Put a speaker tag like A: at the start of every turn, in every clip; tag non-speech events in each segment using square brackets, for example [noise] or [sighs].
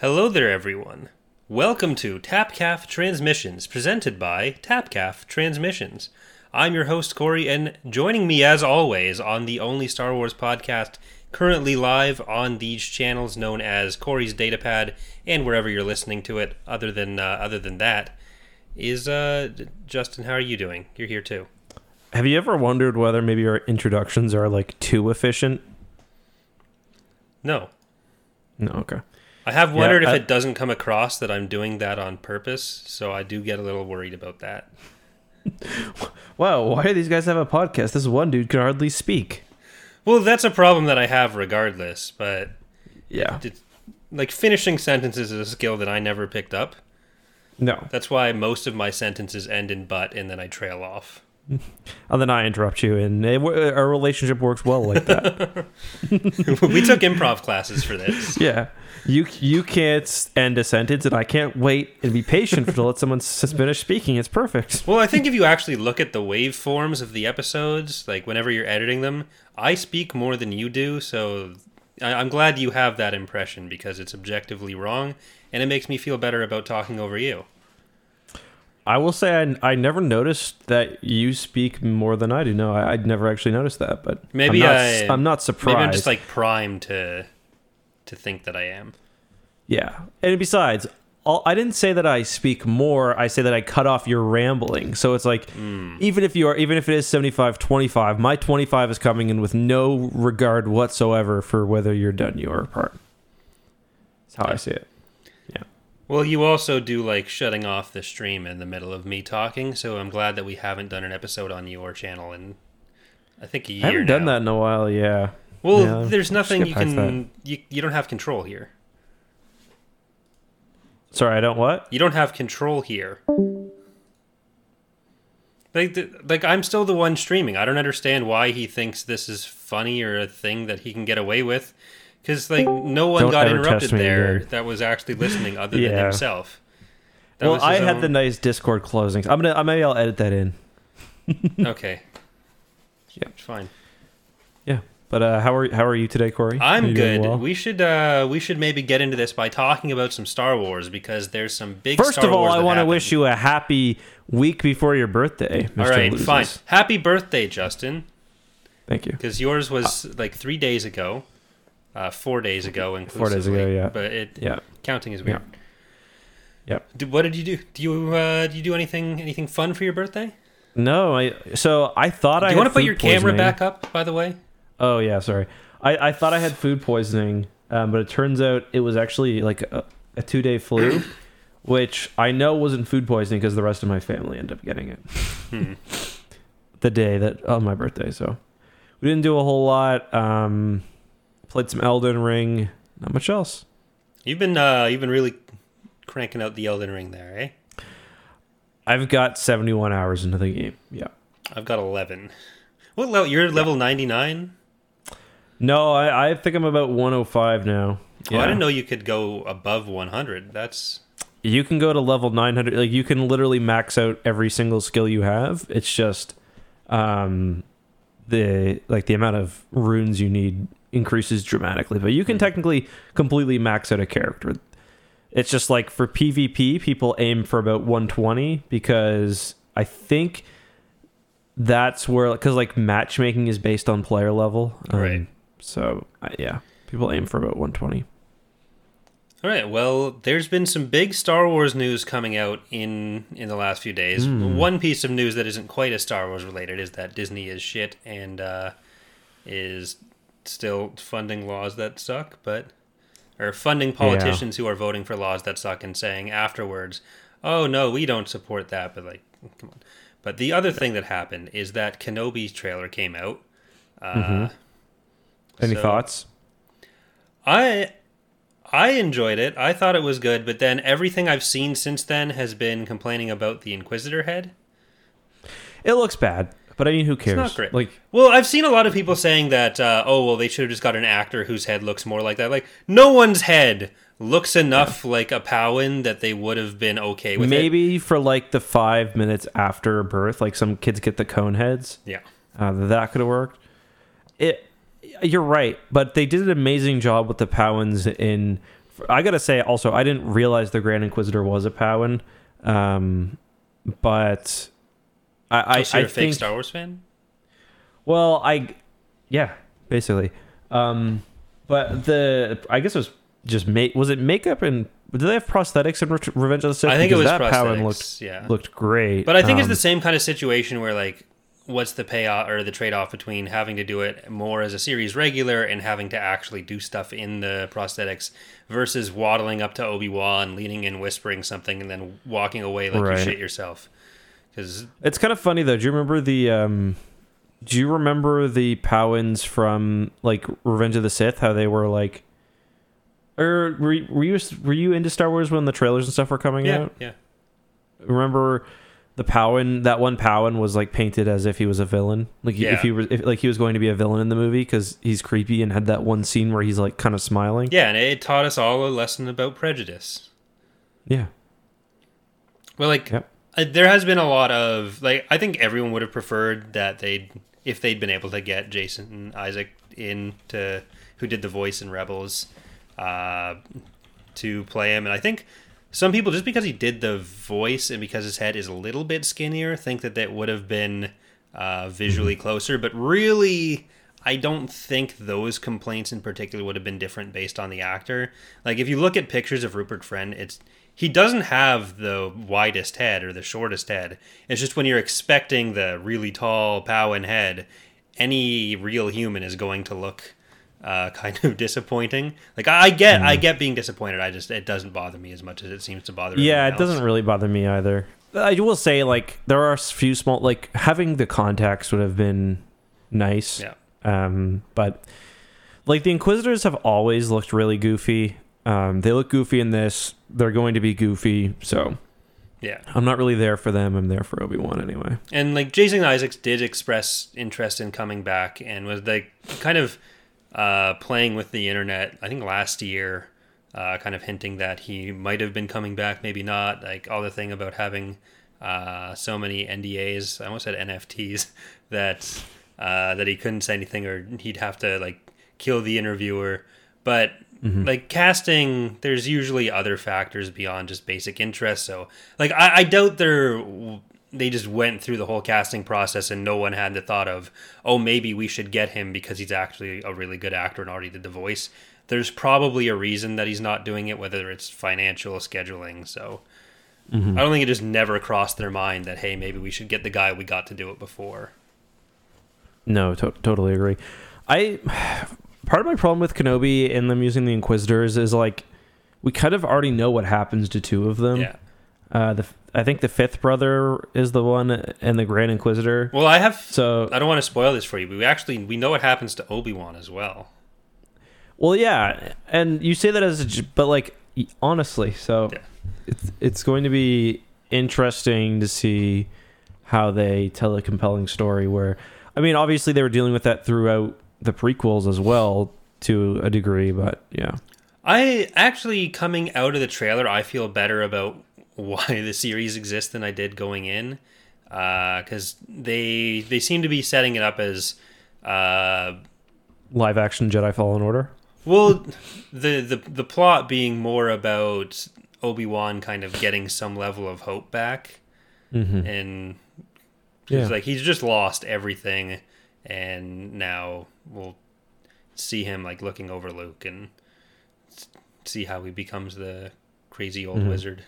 A: Hello there, everyone. Welcome to Tapcaf Transmissions, presented by Tapcaf Transmissions. I'm your host, Corey, and joining me, as always, on the only Star Wars podcast currently live on these channels known as Corey's Datapad and wherever you're listening to it, other than uh, other than that, is uh, Justin. How are you doing? You're here too.
B: Have you ever wondered whether maybe our introductions are like too efficient?
A: No,
B: No, okay.
A: I have wondered
B: I-
A: if it doesn't come across that I'm doing that on purpose, so I do get a little worried about that. [laughs]
B: Wow, why do these guys have a podcast? This one dude can hardly speak.
A: Well, that's a problem that I have regardless, but
B: Yeah.
A: like finishing sentences is a skill that I never picked up.
B: No.
A: That's why most of my sentences end in but and then I trail off. [laughs]
B: And then I interrupt you, and it, our relationship works well like that. [laughs]
A: we took improv classes for this.
B: yeah. You you can't end a sentence, and I can't wait and be patient to let someone finish speaking. It's perfect.
A: Well, I think if you actually look at the waveforms of the episodes, like whenever you're editing them, I speak more than you do, so I- I'm glad you have that impression because it's objectively wrong, and it makes me feel better about talking over you.
B: I will say I, I never noticed that you speak more than I do. No, I, I'd never actually noticed that, but
A: Maybe
B: I'm not,
A: I-
B: I'm not surprised.
A: Maybe I'm just like primed to to think that I am.
B: Yeah. And besides, all, I didn't say that I speak more. I say that I cut off your rambling. So it's like, hmm. even if you are, even if it is 75 25, my 25 is coming in with no regard whatsoever for whether you're done your part. That's how I see it. Yeah.
A: Well, you also do like shutting off the stream in the middle of me talking, so I'm glad that we haven't done an episode on your channel in I think a year.
B: I haven't done that in a while. Yeah.
A: Well,
B: Yeah,
A: there's nothing you can you, you don't have control here.
B: Sorry, I don't what?
A: You don't have control here. Like, the, like I'm still the one streaming. I don't understand why he thinks this is funny or a thing that he can get away with. Because like no one
B: Don't
A: got interrupted there
B: again.
A: that was actually listening other than himself. That
B: well, I
A: his
B: had the nice Discord closings. I'm gonna. Maybe I'll edit that in.
A: okay. [laughs]
B: Yeah.
A: it's fine.
B: Yeah. But uh, how are how are you today, Corey?
A: I'm good.
B: well?
A: We should uh we should maybe get into this by talking about some Star Wars because there's some big.
B: First
A: Star
B: of all,
A: Wars
B: I want to wish you a happy week before your birthday. Mr.
A: All right,
B: Loses.
A: fine. Happy birthday, Justin.
B: Thank you.
A: Because yours was like three days ago, uh, four days ago, inclusively.
B: days ago, yeah.
A: But it
B: Yeah.
A: counting is weird.
B: Yep.
A: Do, what did you do? Do you uh, do you do anything anything fun for your birthday?
B: No, I so I thought
A: Do
B: I
A: you want to put your camera back up? By the way,
B: Oh yeah, sorry. I, I thought I had food poisoning, um, but it turns out it was actually like a, a two day flu, [clears throat] which I know wasn't food poisoning because the rest of my family ended up getting it
A: Hmm. [laughs]
B: the day that on my birthday. So we didn't do a whole lot. Um, played some Elden Ring. Not much else.
A: you've been uh, you've been really cranking out the Elden Ring there, eh?
B: I've got seventy one hours into the game. Yeah.
A: I've got eleven. What level? You're level ninety nine.
B: No, I, I think I'm about 105 now.
A: Oh, I didn't know you could go above one hundred. That's
B: You can go to level 900. Like you can literally max out every single skill you have. It's just um the like the amount of runes you need increases dramatically, but you can technically completely max out a character. It's just like for PvP, people aim for about 120 because I think that's where because like matchmaking is based on player level. Um,
A: Right.
B: So uh, yeah, people aim for about 120.
A: All right. Well, there's been some big Star Wars news coming out in in the last few days.
B: Hmm.
A: One piece of news that isn't quite as Star Wars related is that Disney is shit and uh, is still funding laws that suck, but or funding politicians who are voting for laws that suck and saying afterwards, "Oh no, we don't support that." But like, come on. But the other thing that happened is that Kenobi's trailer came out. Uh,
B: Any
A: so-
B: thoughts?
A: I I enjoyed it. I thought it was good, but then everything I've seen since then has been complaining about the Inquisitor head.
B: It looks bad, but I mean, who cares?
A: not great.
B: Like,
A: Well, I've seen a lot of people saying that, uh, oh, well, they should have just got an actor whose head looks more like that. Like, no one's head looks enough like a Pau'an that they would have been okay with it.
B: maybe for like the five minutes after birth, like some kids get the cone heads.
A: Yeah.
B: Uh, that could have worked. It, you're right, but they did an amazing job with the Pau'ans in I gotta say also I didn't realize the Grand Inquisitor was a Powan, um, but I I,
A: oh, so you're
B: I
A: a fake
B: think
A: Star Wars fan?
B: well I yeah basically, um, but the I guess it was just make was it makeup and did they have prosthetics in Re- Revenge of the Sith?
A: I think it was
B: that Pau'an
A: prosthetics.
B: looked
A: yeah,
B: looked great,
A: but I think it's
B: Um,
A: the same kind of situation where like, what's the payoff or the trade off between having to do it more as a series regular and having to actually do stuff in the prosthetics versus waddling up to Obi Wan, leaning in, whispering something, and then walking away like
B: Right.
A: you shit yourself. Because
B: It's kind of funny though. Do you remember the um do you remember the Pau'ans from like Revenge of the Sith how they were like or were you, were you were you into Star Wars when the trailers and stuff were coming
A: yeah,
B: out?
A: yeah,
B: Remember the Pau'an that one Pau'an was like painted as if he was a villain. Like
A: Yeah.
B: if he was if, like he was going to be a villain in the movie cuz he's creepy and had that one scene where he's like kind of smiling.
A: yeah, and it taught us all a lesson about prejudice.
B: Yeah.
A: Well, like
B: Yep.
A: uh, there has been a lot of like I think everyone would have preferred that they'd if they'd been able to get Jason Isaacs in to who did the voice in Rebels uh, to play him, and I think some people just because he did the voice and because his head is a little bit skinnier think that that would have been uh, visually closer, but really. I don't think those complaints in particular would have been different based on the actor. Like if you look at pictures of Rupert Friend, it's he doesn't have the widest head or the shortest head. It's just when you're expecting the really tall Pau'an head, any real human is going to look uh, [laughs] kind of disappointing. Like I get, I get being disappointed. I just it doesn't bother me as much as it seems to bother.
B: Yeah, it doesn't really bother me either. I will say, like, there are a few small, like, having the contacts would have been nice.
A: Yeah.
B: Um, but like the Inquisitors have always looked really goofy. Um, they look goofy in this. They're going to be goofy, so
A: Yeah,
B: I'm not really there for them. I'm there for Obi Wan anyway.
A: and like Jason Isaacs did express interest in coming back and was like kind of uh, playing with the internet. I think last year, uh, kind of hinting that he might have been coming back, maybe not. Like all the thing about having uh, so many NDAs, I almost said NFTs, [laughs] that uh, that he couldn't say anything or he'd have to like kill the interviewer. But like casting, there's usually other factors beyond just basic interest. So like I, I doubt they're they just went through the whole casting process and no one had the thought of oh maybe we should get him because he's actually a really good actor and already did the voice. There's probably a reason that he's not doing it, whether it's financial scheduling. So mm-hmm. I don't think it just never crossed their mind that hey maybe we should get the guy we got to do it before.
B: No, to- totally agree. I part of my problem with Kenobi and them using the Inquisitors is like we kind of already know what happens to two of them.
A: yeah.
B: Uh, the I think the fifth brother is the one, and the Grand Inquisitor.
A: Well, I have.
B: So
A: I don't want to spoil this for you, but we actually we know what happens to Obi Wan as well.
B: Well, yeah, and you say that as a, but like honestly, so
A: Yeah.
B: it's it's going to be interesting to see how they tell a compelling story. Where, I mean, obviously they were dealing with that throughout the prequels as well to a degree, but yeah,
A: I actually coming out of the trailer, I feel better about why the series exists than I did going in, because they they seem to be setting it up as. Uh,
B: live action Jedi Fallen Order.
A: Well, the, the the plot being more about Obi Wan kind of getting some level of hope back,
B: Mm-hmm.
A: and
B: Yeah.
A: it's like he's just lost everything, and now we'll see him like looking over Luke and see how he becomes the crazy old
B: Mhm.
A: wizard.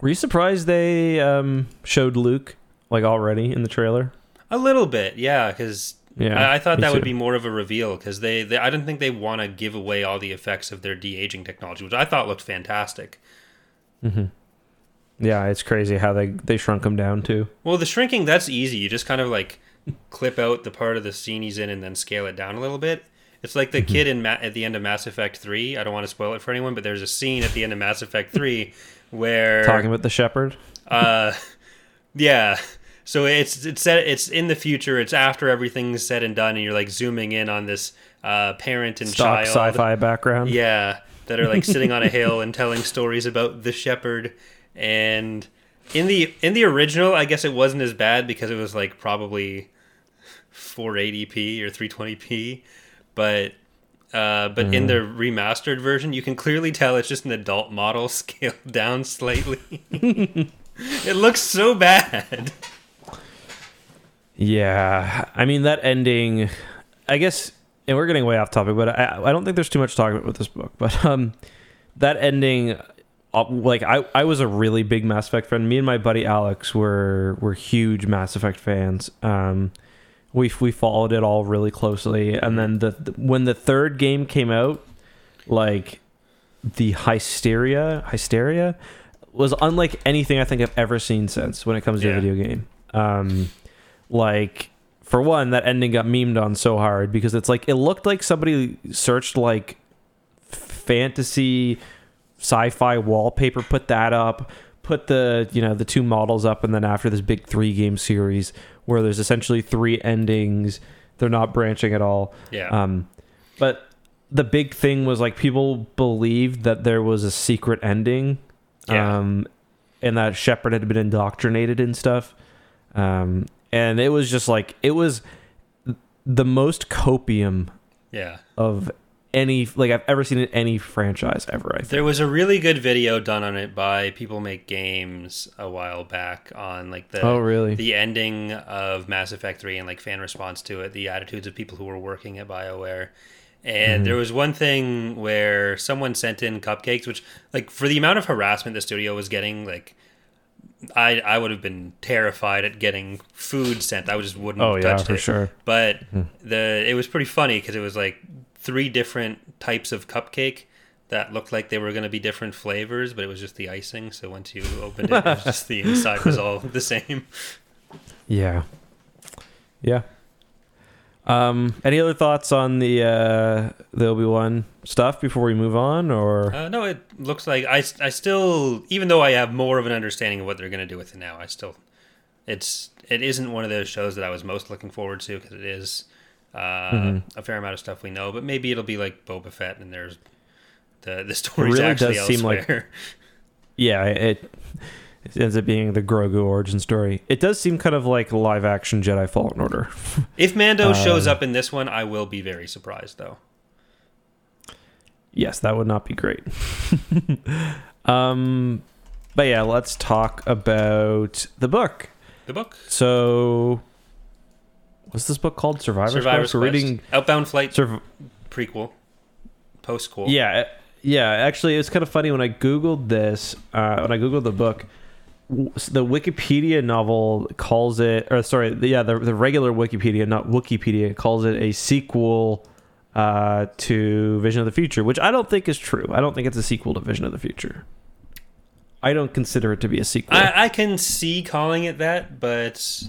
B: Were you surprised they um, showed Luke like already in the trailer?
A: A little bit, yeah, because
B: Yeah,
A: I, I thought that would be more of a reveal because they, they I didn't think they want to give away all the effects of their de aging technology, which I thought looked fantastic.
B: hmm Yeah, it's crazy how they they shrunk him down too.
A: Well, the shrinking that's easy. You just kind of like [laughs] clip out the part of the scene he's in and then scale it down a little bit. It's like the kid in Ma- at the end of Mass Effect Three. I don't want to spoil it for anyone, but there's a scene at the end of Mass Effect Three [laughs] where
B: Talking about the Shepard.
A: uh, yeah. So it's it's set it's in the future. It's after everything's said and done, and you're like zooming in on this uh, parent and
B: Stock
A: child.
B: sci-fi background.
A: Yeah, that are like [laughs] sitting on a hill and telling stories about the Shepard. And in the in the original, I guess it wasn't as bad because it was like probably 480p or 320p. But Uh, but in the remastered version, you can clearly tell it's just an adult model [laughs] scaled down slightly. [laughs] it looks so bad.
B: Yeah, I mean that ending. I guess, and we're getting way off topic, but I, I don't think there's too much to talk about with this book. But um, that ending, uh, like I, I was a really big Mass Effect fan. Me and my buddy Alex were were huge Mass Effect fans. Um, we we followed it all really closely, and then the, when the third game came out, like the hysteria, hysteria was unlike anything I think I've ever seen since when it comes to
A: Yeah.
B: a video game. Um, like for one, that ending got memed on so hard because it's like it looked like somebody searched like fantasy sci-fi wallpaper, put that up, put the you know the two models up, and then after this big three game series where there's essentially three endings, they're not branching at all.
A: Yeah.
B: Um, but the big thing was like people believed that there was a secret ending,
A: Yeah.
B: um, and that Shepard had been indoctrinated and stuff. Um, and it was just like it was the most copium
A: yeah.
B: of any like I've ever seen in any franchise ever. I think.
A: There was a really good video done on it by People Make Games a while back on like the
B: Oh, really?
A: the ending of Mass Effect 3 and like fan response to it, the attitudes of people who were working at BioWare. And
B: Mm-hmm.
A: there was one thing where someone sent in cupcakes, which like for the amount of harassment the studio was getting, like I I would have been terrified at getting food sent. I just wouldn't
B: Oh,
A: have
B: yeah,
A: touched
B: for
A: it.
B: sure.
A: But the it was pretty funny because it was like three different types of cupcake that looked like they were going to be different flavors, but it was just the icing. So once you opened it, it was just the inside was all the same. [laughs]
B: Yeah. Yeah. Um, any other thoughts on the uh, the Obi Wan stuff before we move on, or
A: Uh, no, it looks like I, I still, even though I have more of an understanding of what they're going to do with it now, I still, it's it isn't one of those shows that I was most looking forward to because it is uh, a fair amount of stuff we know, but maybe it'll be like Boba Fett and there's the the [laughs] story's
B: really
A: actually
B: does seem like- [laughs] yeah, it, it ends up being the Grogu origin story. It does seem kind of like live action Jedi Fallen Order. [laughs]
A: if Mando shows
B: Um,
A: up in this one, I will be very surprised though.
B: yes, that would not be great. um, but yeah, let's talk about the book.
A: The book,
B: So, what's this book called? Survivor's,
A: Survivor's
B: Quest. We're reading.
A: Outbound Flight
B: Surv-
A: prequel, post quel.
B: Yeah, uh, yeah. Actually, it's kind of funny when I googled this. Uh, when I googled the book, the Wikipedia novel calls it, or sorry, the, yeah, the the regular Wikipedia, not Wikipedia, calls it a sequel uh, to Vision of the Future, which I don't think is true. I don't think it's a sequel to Vision of the Future. I don't consider it to be a sequel.
A: I, I can see calling it that, but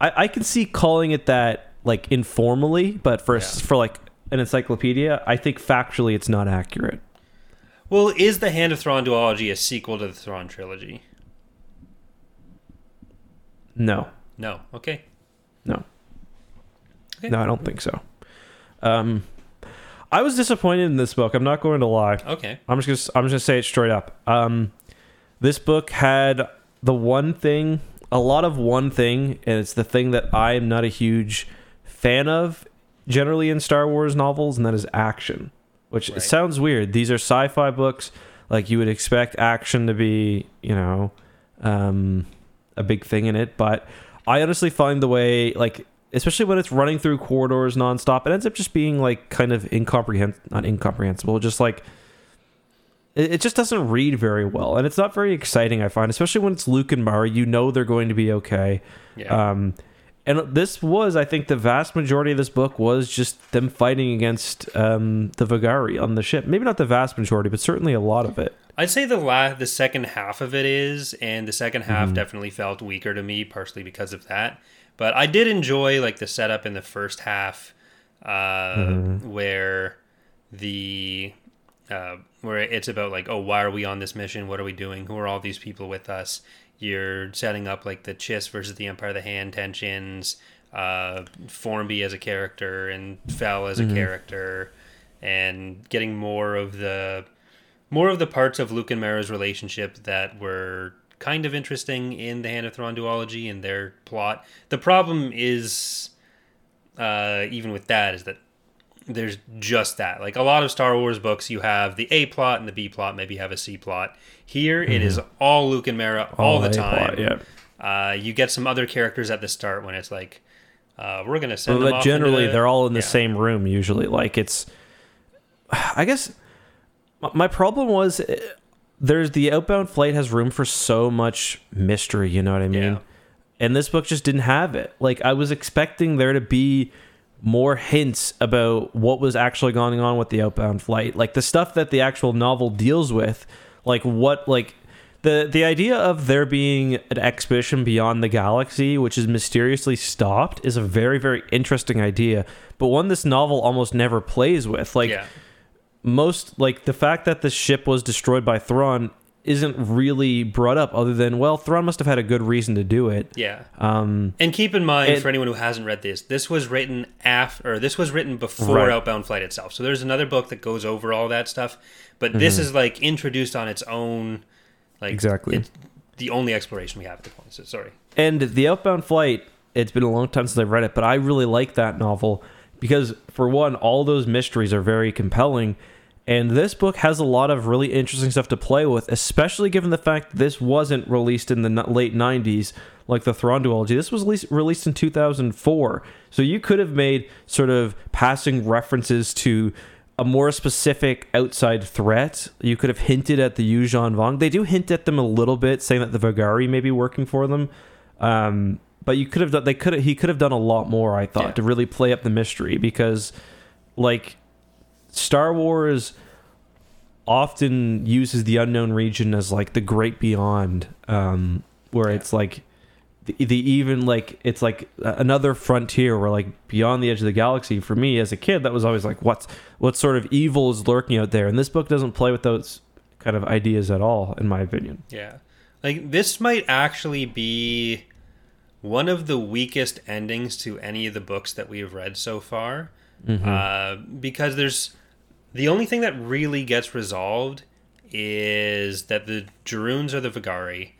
B: I, I can see calling it that like informally, but for
A: Yeah.
B: for like an encyclopedia, I think factually it's not accurate.
A: well, is the Hand of Thrawn duology a sequel to the Thrawn trilogy?
B: No,
A: No. Okay.
B: no,
A: Okay.
B: no, I don't think so. Um, I was disappointed in this book. I'm not going to lie.
A: Okay.
B: I'm just gonna I'm just gonna say it straight up. Um, this book had the one thing, a lot of one thing, and it's the thing that I am not a huge fan of generally in Star Wars novels, and that is action. Which
A: Right.
B: sounds weird. These are sci-fi books, like you would expect action to be, you know, um, a big thing in it. But I honestly find the way, like, especially when it's running through corridors nonstop, it ends up just being like kind of incomprehensible, not incomprehensible, just like it, it just doesn't read very well, and it's not very exciting. I find, especially when it's Luke and Mara, you know they're going to be okay.
A: Yeah.
B: Um, and this was, I think, the vast majority of this book was just them fighting against um, the Vagaari on the ship. Maybe not the vast majority, but certainly a lot of it.
A: I'd say the la- the second half of it is, and the second half definitely felt weaker to me, partially because of that. But I did enjoy like the setup in the first half, uh,
B: Mm-hmm.
A: where the uh, where it's about like, oh, why are we on this mission? What are we doing? Who are all these people with us? You're setting up like the Chiss versus the Empire of the Hand tensions, uh, Formbi as a character and Fel as a
B: Mm-hmm.
A: character, and getting more of the more of the parts of Luke and Mara's relationship that were kind of interesting in the Hand of Thrawn duology and their plot. The problem is, uh, even with that, is that there's just that. Like a lot of Star Wars books, you have the A plot and the B plot, maybe you have a C plot. Here, it is all Luke and Mara all, the
B: A
A: time.
B: plot, yeah.
A: Uh, you get some other characters at the start when it's like, uh, we're gonna send. them
B: but
A: off
B: generally they're all in the
A: yeah.
B: same room usually like it's i guess my- my problem was eh, there's the outbound flight has room for so much mystery you know what i mean
A: Yeah.
B: and this book just didn't have it like i was expecting there to be more hints about what was actually going on with the outbound flight like the stuff that the actual novel deals with like what like the the idea of there being an expedition beyond the galaxy which is mysteriously stopped is a very very interesting idea but one this novel almost never plays with like
A: yeah.
B: most like the fact that the ship was destroyed by Thrawn isn't really brought up other than well Thrawn must have had a good reason to do it
A: Yeah.
B: um
A: And keep in mind, for anyone who hasn't read this, this was written after, or this was written before
B: Right.
A: Outbound Flight itself. So there's another book that goes over all that stuff, but this
B: Mm-hmm.
A: is like introduced on its own. Like
B: Exactly.
A: it's the only exploration we have at the point. So sorry.
B: And the Outbound Flight, it's been a long time since I've read it, but I really like that novel because, for one, all those mysteries are very compelling. And this book has a lot of really interesting stuff to play with, especially given the fact this wasn't released in the late 90s like the Thrawn duology. This was released in 2004. So you could have made sort of passing references to a more specific outside threat. You could have hinted at the Yuuzhan Vong. They do hint at them a little bit, saying that the Vagaari may be working for them. Um, but you could have done. They could. He could have done a lot more. I thought
A: Yeah.
B: to really play up the mystery because, like, Star Wars often uses the unknown region as like the great beyond, um, where
A: Yeah.
B: it's like the, the even like it's like another frontier where like beyond the edge of the galaxy. For me as a kid, that was always like what's what sort of evil is lurking out there, and this book doesn't play with those kind of ideas at all, in my opinion.
A: Yeah. Like this might actually be one of the weakest endings to any of the books that we have read so far. Uh, because there's the only thing that really gets resolved is that the Geroons are the Vagaari.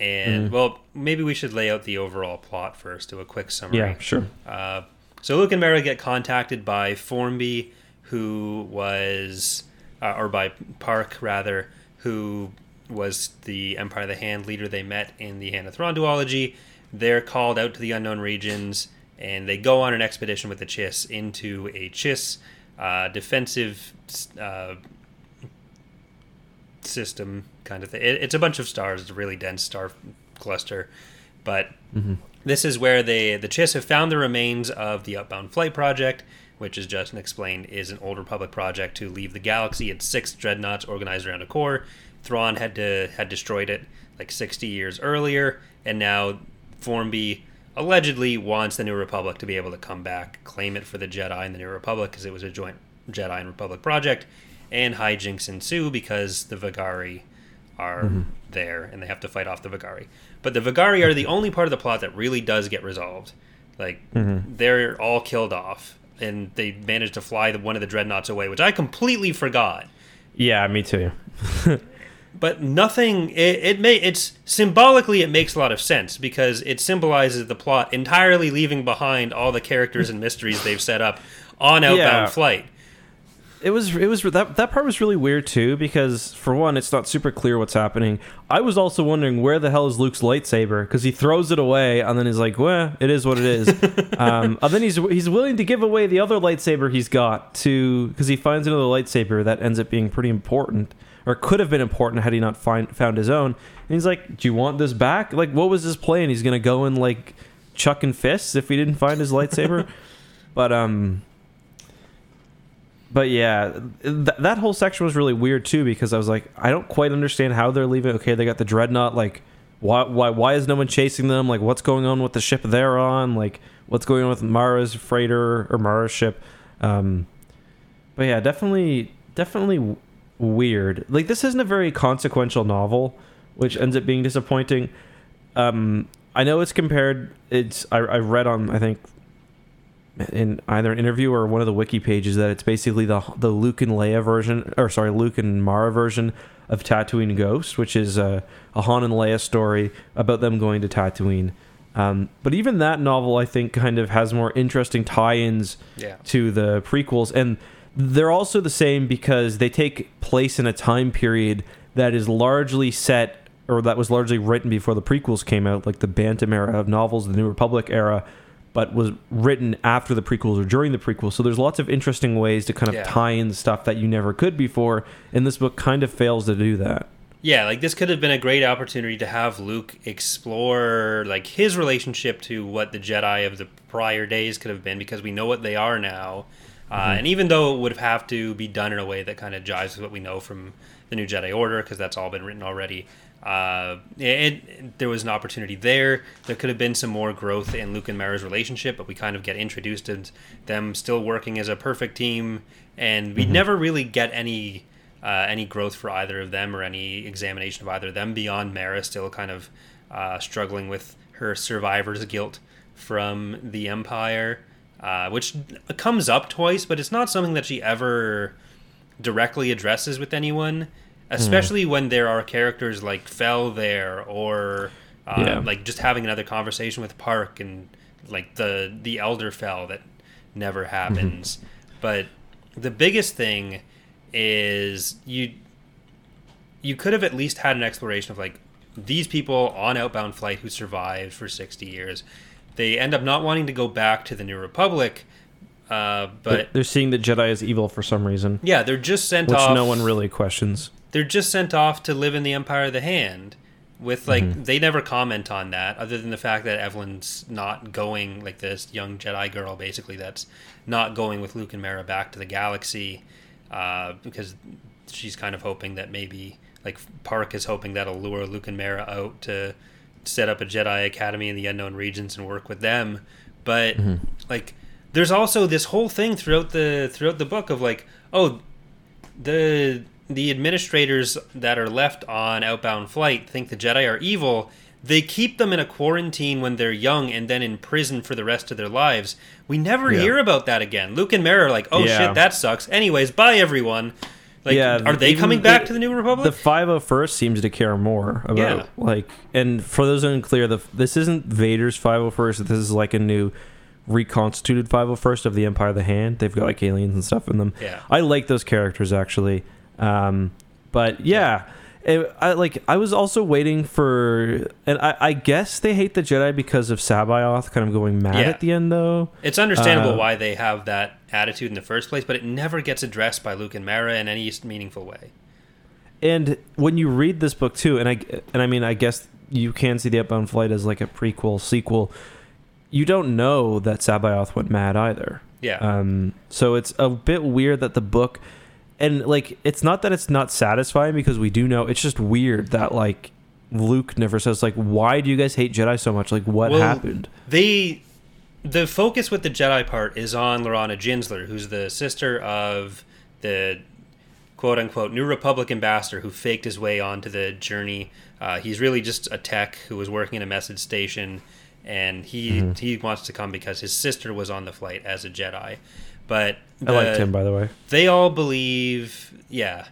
A: And well, maybe we should lay out the overall plot first, do a quick summary.
B: Yeah, sure.
A: Uh, so Luke and Mara get contacted by Formbi, who was, uh, or by Park rather, who was the Empire of the Hand leader they met in the Hand of Thrawn duology. They're called out to the unknown regions, and they go on an expedition with the Chiss into a Chiss uh, defensive uh, system kind of thing. It, it's a bunch of stars. It's a really dense star cluster, but this is where they the Chiss have found the remains of the Outbound Flight project, which, as Justin explained, is an old Republic project to leave the galaxy. It's six dreadnoughts organized around a core. Thrawn had to had destroyed it like 60 years earlier, and now Formbi allegedly wants the New Republic to be able to come back, claim it for the Jedi and the New Republic because it was a joint Jedi and Republic project, and hijinks ensue because the Vagaari are mm-hmm. there and they have to fight off the Vagaari. But the Vagaari are the only part of the plot that really does get resolved. Like mm-hmm. they're all killed off, and they manage to fly the, one of the dreadnoughts away, which I completely forgot.
B: Yeah, me too. [laughs]
A: But nothing. It, it may. It's symbolically it makes a lot of sense because it symbolizes the plot entirely leaving behind all the characters and mysteries they've set up on Outbound
B: Yeah.
A: Flight.
B: It was it was that that part was really weird too because for one it's not super clear what's happening. I was also wondering where the hell is Luke's lightsaber because he throws it away and then he's like, "Well, it is what it is." [laughs] um, and then he's he's willing to give away the other lightsaber he's got to because he finds another lightsaber that ends up being pretty important or could have been important had he not find found his own. And he's like, "Do you want this back?" Like, what was his plan? He's gonna go and like chucking fists if he didn't find his lightsaber. [laughs] but um but yeah, th- that whole section was really weird too because I was like, I don't quite understand how they're leaving. Okay, they got the dreadnought. Like, why, why, why is no one chasing them? Like, what's going on with the ship they're on? Like, what's going on with Mara's freighter or Mara's ship? Um, but yeah, definitely, definitely weird. Like, this isn't a very consequential novel, which ends up being disappointing. Um, I know it's compared. It's I, I read on I think in either an interview or one of the wiki pages that it's basically the the Luke and Leia version, or sorry, Luke and Mara version of Tatooine Ghost, which is a, a Han and Leia story about them going to Tatooine. Um, but even that novel, I think, kind of has more interesting tie-ins
A: Yeah.
B: to the prequels, and they're also the same because they take place in a time period that is largely set, or that was largely written before the prequels came out, like the Bantam era of novels, the New Republic era, but was written after the prequels or during the prequels. So there's lots of interesting ways to kind of
A: Yeah.
B: tie in stuff that you never could before, and this book kind of fails to do that.
A: Yeah, like this could have been a great opportunity to have Luke explore like his relationship to what the Jedi of the prior days could have been because we know what they are now. Uh, and even though it would have to be done in a way that kind of jives with what we know from the new Jedi Order, because that's all been written already, uh, it, it- there was an opportunity there. There could have been some more growth in Luke and Mara's relationship, but we kind of get introduced to them still working as a perfect team, and we never really get any uh, any growth for either of them or any examination of either of them beyond Mara still kind of uh, struggling with her survivor's guilt from the Empire, uh, which comes up twice, but it's not something that she ever directly addresses with anyone, especially when there are characters like Fel there or uh,
B: Yeah.
A: like just having another conversation with Park and like the the elder Fel that never happens. But the biggest thing is you you could have at least had an exploration of like these people on outbound flight who survived for 60 years they end up not wanting to go back to the new republic uh, but
B: they're seeing the Jedi as evil for some reason,
A: yeah they're just sent
B: which
A: off Which
B: no one really questions.
A: they're just sent off to live in the empire of the hand with like they never comment on that other than the fact that evelyn's not going like this young jedi girl basically that's not going with luke and mara back to the galaxy uh, because she's kind of hoping that maybe like park is hoping that'll lure luke and mara out to set up a jedi academy in the unknown regions and work with them but mm-hmm. like there's also this whole thing throughout the throughout the book of like oh the the administrators that are left on outbound flight think the Jedi are evil. They keep them in a quarantine when they're young and then in prison for the rest of their lives. We never
B: Yeah.
A: hear about that again. Luke and Mara are like, "Oh
B: Yeah.
A: shit, that sucks." Anyways, bye everyone. Like,
B: Yeah,
A: are they coming back
B: the-
A: to the New Republic?
B: The 501st seems to care more about
A: Yeah.
B: like and for those unclear, the this isn't Vader's 501st. This is like a new reconstituted 501st of the Empire of the Hand. They've got like aliens and stuff in them.
A: yeah,
B: I like those characters actually. Um, but yeah, it, I like. I was also waiting for, and I, I guess they hate the Jedi because of C'baoth kind of going mad
A: Yeah.
B: at the end, though.
A: it's understandable
B: uh,
A: why they have that attitude in the first place, but it never gets addressed by Luke and Mara in any meaningful way.
B: And when you read this book too, and I and I mean, I guess you can see the Outbound Flight as like a prequel, sequel. You don't know that C'baoth went mad either.
A: Yeah,
B: Um, so it's a bit weird that the book, and like, it's not that it's not satisfying because we do know. It's just weird that like Luke never says like, why do you guys hate Jedi so much? Like, what
A: Well,
B: happened?
A: they the focus with the Jedi part is on Lorana Jinzler, who's the sister of the quote unquote New Republic ambassador who faked his way onto the journey. Uh, he's really just a tech who was working in a message station, and he
B: Mm-hmm.
A: he wants to come because his sister was on the flight as a Jedi. But
B: I liked
A: the-
B: him, by the way.
A: they all believe, yeah,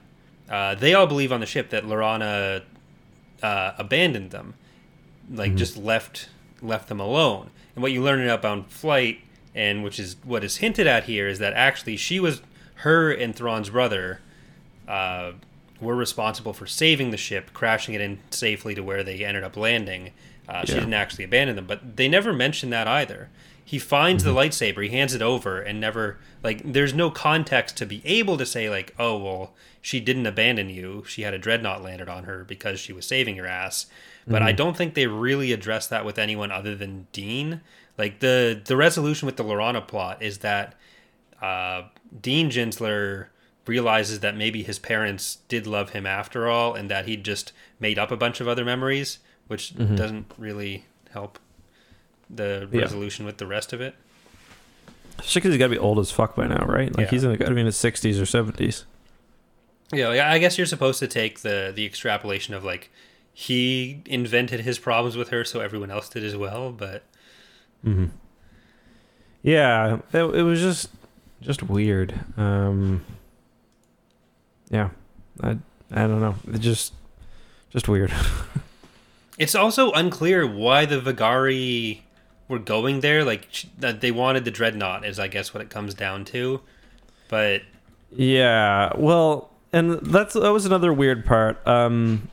A: uh, they all believe on the ship that Lorana uh, abandoned them, like just left left them alone. And what you learn in Outbound Flight, and which is what is hinted at here, is that actually she was her and Thrawn's brother uh, were responsible for saving the ship, crashing it in safely to where they ended up landing. Uh, She
B: Yeah.
A: didn't actually abandon them, but they never mention that either. He finds the mm-hmm. lightsaber, he hands it over, and never like. There's no context to be able to say like, oh well, she didn't abandon you. She had a dreadnought landed on her because she was saving your ass. But I mm-hmm. don't think they really address that with anyone other than Dean. Like the the resolution with the Lorana plot is that uh, Dean Jinzler realizes that maybe his parents did love him after all, and that he just made up a bunch of other memories, which mm-hmm. doesn't really help the
B: Yeah.
A: resolution with the rest of it.
B: He's got to be old as fuck by now, right? Like
A: Yeah.
B: he's got to be in his sixties or seventies.
A: Yeah, yeah, I guess you're supposed to take the the extrapolation of like he invented his problems with her, so everyone else did as well. But
B: Mm-hmm. Yeah, it, it was just just weird. Um, yeah, I I don't know. It just just weird. [laughs]
A: It's also unclear why the Vagaari were going there. Like that they wanted the dreadnought is, I guess, what it comes down to. But
B: Yeah, well, and that's that was another weird part. Um,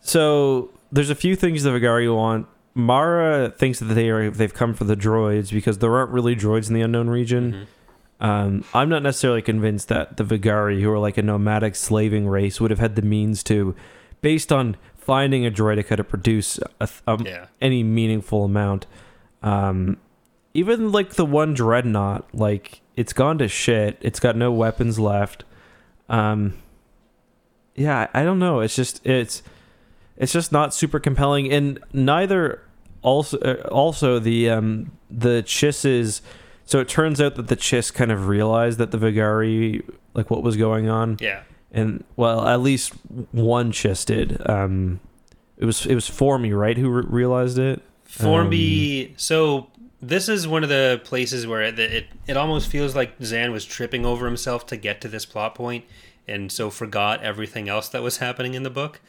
B: so there's a few things the Vagaari want. Mara thinks that they are they've come for the droids because there aren't really droids in the unknown region. Um, I'm not necessarily convinced that the Vagaari, who are like a nomadic slaving race, would have had the means to, based on finding a droideka to produce a, a,
A: yeah,
B: any meaningful amount. Um, even like the one dreadnought, like it's gone to shit. It's got no weapons left. Um, yeah, I don't know. It's just it's it's just not super compelling, and neither also uh, also the um the Chisses. So it turns out that the Chiss kind of realized that the Vagaari like what was going on
A: yeah.
B: and well, at least one Chiss did. Um, it was it was Formy, right, who re- realized it.
A: Formbi. Um, so this is one of the places where it, it it almost feels like Zahn was tripping over himself to get to this plot point, and so forgot everything else that was happening in the book.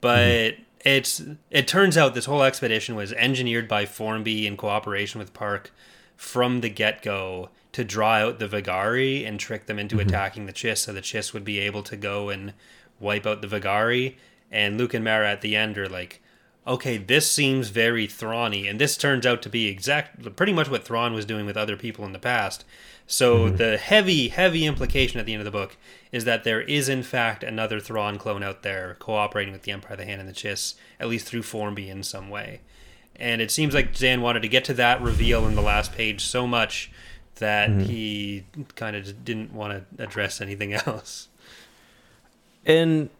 A: But mm-hmm. it's it turns out this whole expedition was engineered by Formbi in cooperation with Park from the get go to draw out the Vagaari and trick them into mm-hmm. attacking the Chiss, so the Chiss would be able to go and wipe out the Vagaari. And Luke and Mara at the end are like, okay, this seems very Thrawny, and this turns out to be exact, pretty much what Thrawn was doing with other people in the past. So mm-hmm. the heavy, heavy implication at the end of the book is that there is in fact another Thrawn clone out there cooperating with the Empire, the Hand, and the Chiss, at least through Formbi in some way. And it seems like Zahn wanted to get to that reveal in the last page so much that mm-hmm. he kind of didn't want to address anything [laughs] else.
B: And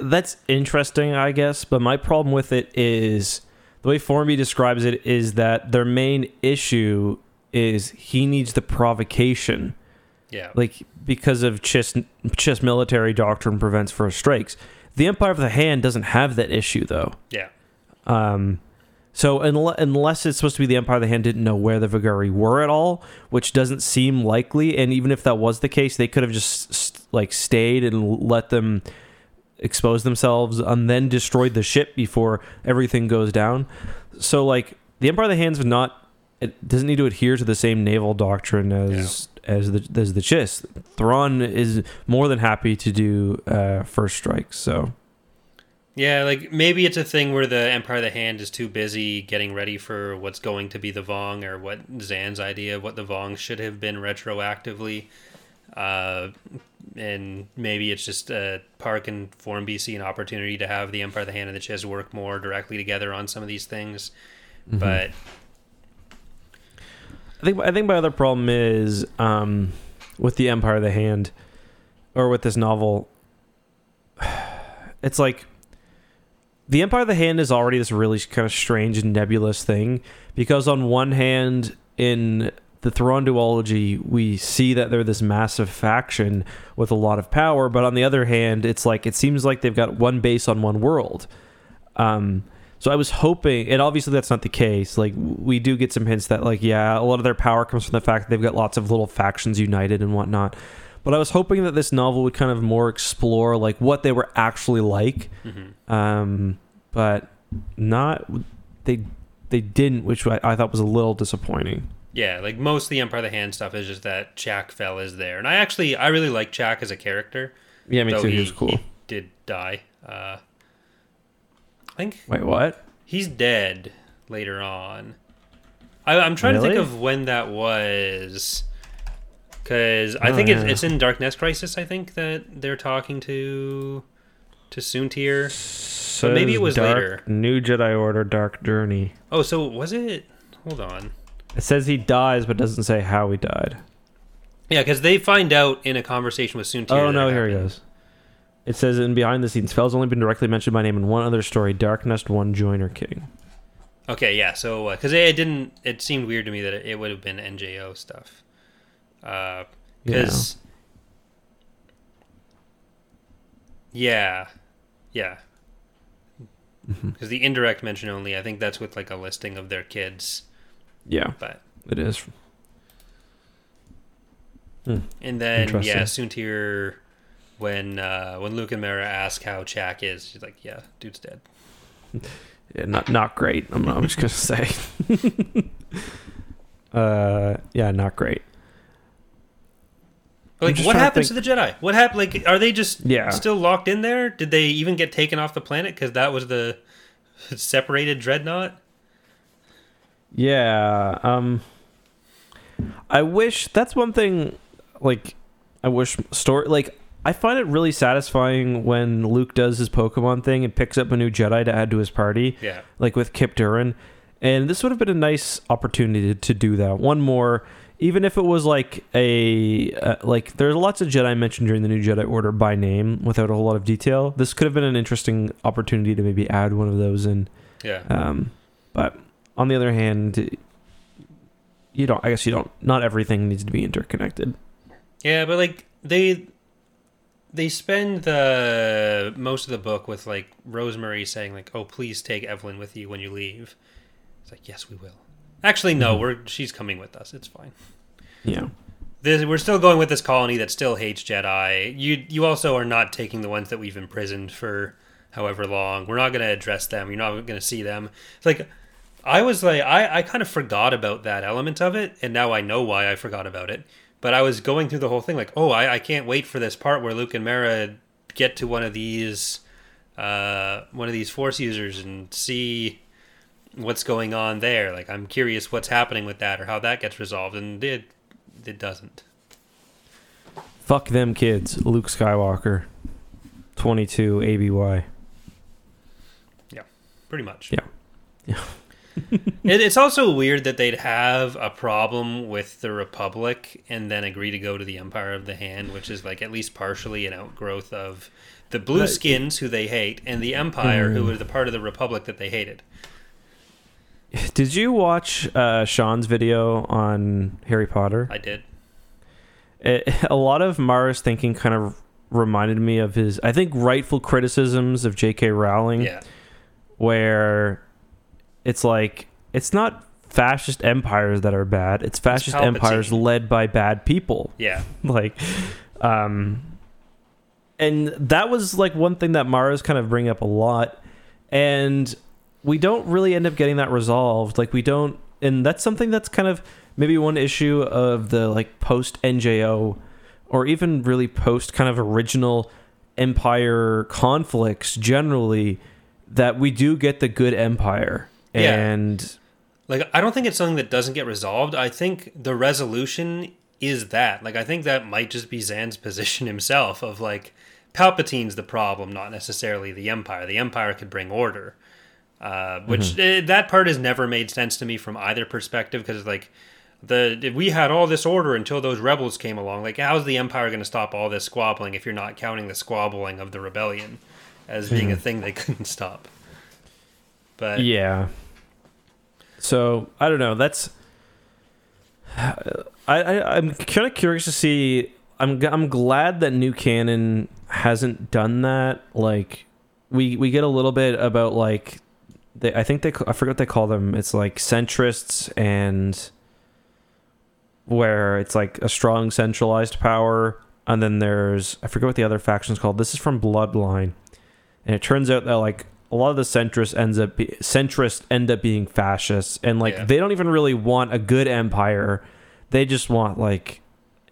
B: that's interesting, I guess. But my problem with it is the way Formbi describes it is that their main issue is he needs the provocation.
A: Yeah.
B: like because of Chiss, Chiss military doctrine prevents first strikes. The Empire of the Hand doesn't have that issue though.
A: yeah.
B: Um, so unle- unless it's supposed to be the Empire of the Hand didn't know where the Vagaari were at all, which doesn't seem likely, and even if that was the case, they could have just st- like stayed and let them expose themselves and then destroyed the ship before everything goes down. So like the Empire of the Hand's not it doesn't need to adhere to the same naval doctrine as as the as the Chiss. Thrawn is more than happy to do uh, first strikes. So
A: Yeah, like maybe it's a thing where the Empire of the Hand is too busy getting ready for what's going to be the Vong or what Zahn's idea of what the Vong should have been retroactively. Uh, and maybe it's just uh, Park and Form BC an opportunity to have the Empire of the Hand and the Chiss work more directly together on some of these things. But
B: I think I think my other problem is um, with the Empire of the Hand, or with this novel. [sighs] It's like the Empire of the Hand is already this really kind of strange and nebulous thing because on one hand, in the Thrawn duology, we see that they're this massive faction with a lot of power, but on the other hand, it's like it seems like they've got one base on one world. Um, so I was hoping, and obviously that's not the case. Like we do get some hints that, like, yeah, a lot of their power comes from the fact that they've got lots of little factions united and whatnot. But I was hoping that this novel would kind of more explore like what they were actually like. Um, but not they they didn't, which I, I thought was a little disappointing.
A: Yeah, like most of the Empire of the Hand stuff is just that Chak Fel is there. And I actually, I really like Chak as a character.
B: Yeah, me too. He,
A: he,
B: was cool.
A: he did die. Uh, I think
B: Wait, what?
A: He's dead later on. I, I'm trying to think of when that was. Because I
B: Oh,
A: think it's,
B: yeah.
A: it's in Dark Nest Crisis, I think, that they're talking to to Soontir.
B: So
A: maybe it was
B: Dark,
A: later.
B: New Jedi Order, Dark Journey.
A: Oh, so was it? Hold on.
B: It says he dies, but doesn't say how he died.
A: Yeah, because they find out in a conversation with Soontir.
B: Oh no, here he goes. It says in behind the scenes, Fel's only been directly mentioned by name in one other story, Dark Nest One Joiner King.
A: Okay, yeah. So because it, it didn't, it seemed weird to me that it, it would have been NJO stuff. Because yeah, yeah.
B: Mm-hmm.
A: Because the indirect mention only, I think that's with like a listing of their kids.
B: Yeah,
A: But
B: it is. Hmm.
A: and then yeah,
B: Interesting.
A: Soontir, when uh, when Luke and Mara ask how Chak is, she's like, "Yeah, dude's dead." [laughs]
B: yeah, not not great. I'm, I'm just gonna say. [laughs] uh, yeah, not great.
A: Like, what
B: trying to
A: happens to, the Jedi? What happened? Like, are they just
B: Yeah.
A: still locked in there? Did they even get taken off the planet because that was the [laughs] separated dreadnought?
B: Yeah. Um I wish that's one thing like I wish story like I find it really satisfying when Luke does his Pokemon thing and picks up a new Jedi to add to his party,
A: Yeah,
B: like with Kyp Durron. And this would have been a nice opportunity to, to do that. One more, even if it was like a uh, like there's lots of Jedi mentioned during the new Jedi Order by name without a whole lot of detail. This could have been an interesting opportunity to maybe add one of those in.
A: yeah.
B: Um, but on the other hand, you don't. I guess you don't. Not everything needs to be interconnected.
A: Yeah, but like they they spend the most of the book with like Rosemary saying like, "Oh, please take Evelyn with you when you leave." It's like, "Yes, we will." Actually, no,
B: Mhm.
A: we're she's coming with us. It's fine.
B: Yeah.
A: This, we're still going with this colony that still hates Jedi. You you also are not taking the ones that we've imprisoned for however long. We're not going to address them. You're not going to see them. It's like I was like I I kind of forgot about that element of it, and now I know why I forgot about it. But I was going through the whole thing like, oh, I, I can't wait for this part where Luke and Mara get to one of these uh, one of these Force users and see what's going on there. Like I'm curious what's happening with that or how that gets resolved, and it it doesn't.
B: Fuck them kids. Luke Skywalker, twenty two ABY.
A: Yeah, pretty much.
B: Yeah. Yeah. [laughs]
A: it, it's also weird that they'd have a problem with the Republic and then agree to go to the Empire of the Hand, which is like at least partially an outgrowth of the. Blueskins, who they hate, and the Empire, who
B: Mm.
A: were the part of the Republic that they hated.
B: Did you watch uh, Sean's video on Harry Potter?
A: I did.
B: It, a lot of Mara's thinking kind of reminded me of his, I think, rightful criticisms of J.K. Rowling.
A: Yeah.
B: where it's like it's not fascist empires that are bad it's fascist
A: Palpatine.
B: empires led by bad people
A: Yeah. [laughs]
B: like um and that was like one thing that mara's kind of bring up a lot and we don't really end up getting that resolved like we don't and that's something that's kind of maybe one issue of the like post njo or even really post kind of original empire conflicts generally that we do get the good empire
A: Yeah.
B: and
A: Like, I don't think it's something that doesn't get resolved. I think the resolution is that. Like, I think that might just be Zahn's [laughs] position himself of like, Palpatine's the problem, not necessarily the Empire. The Empire could bring order. Uh, which eh, that part has never made sense to me from either perspective because like the we had all this order until those rebels came along like how's the empire going to stop all this squabbling if you're not counting the squabbling of the rebellion as being a thing they [laughs] couldn't stop but
B: Yeah. So I don't know. That's I, I I'm kind of curious to see. I'm I'm glad that new canon hasn't done that. Like we we get a little bit about like they I think they I forget what they call them. It's like centrists and where it's like a strong centralized power and then there's I forget what the other faction's called. This is from Bloodline. And it turns out that like a lot of the centrists ends up be, centrists end up being fascists and like
A: Yeah.
B: they don't even really want a good empire. They just want like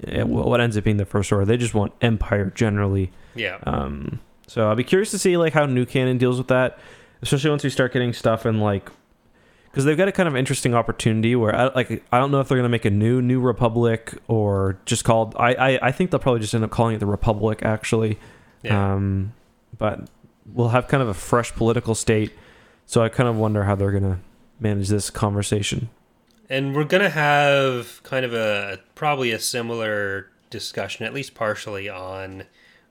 B: eh, what ends up being the first order. They just want empire generally.
A: yeah
B: Um, so I'll be curious to see like how new canon deals with that, especially once we start getting stuff in like because they've got a kind of interesting opportunity where I, like I don't know if they're gonna make a new New Republic or just called I, I I think they'll probably just end up calling it the Republic actually.
A: yeah
B: Um, but we'll have kind of a fresh political state, so I kind of wonder how they're gonna manage this conversation.
A: And we're gonna have kind of a probably a similar discussion, at least partially, on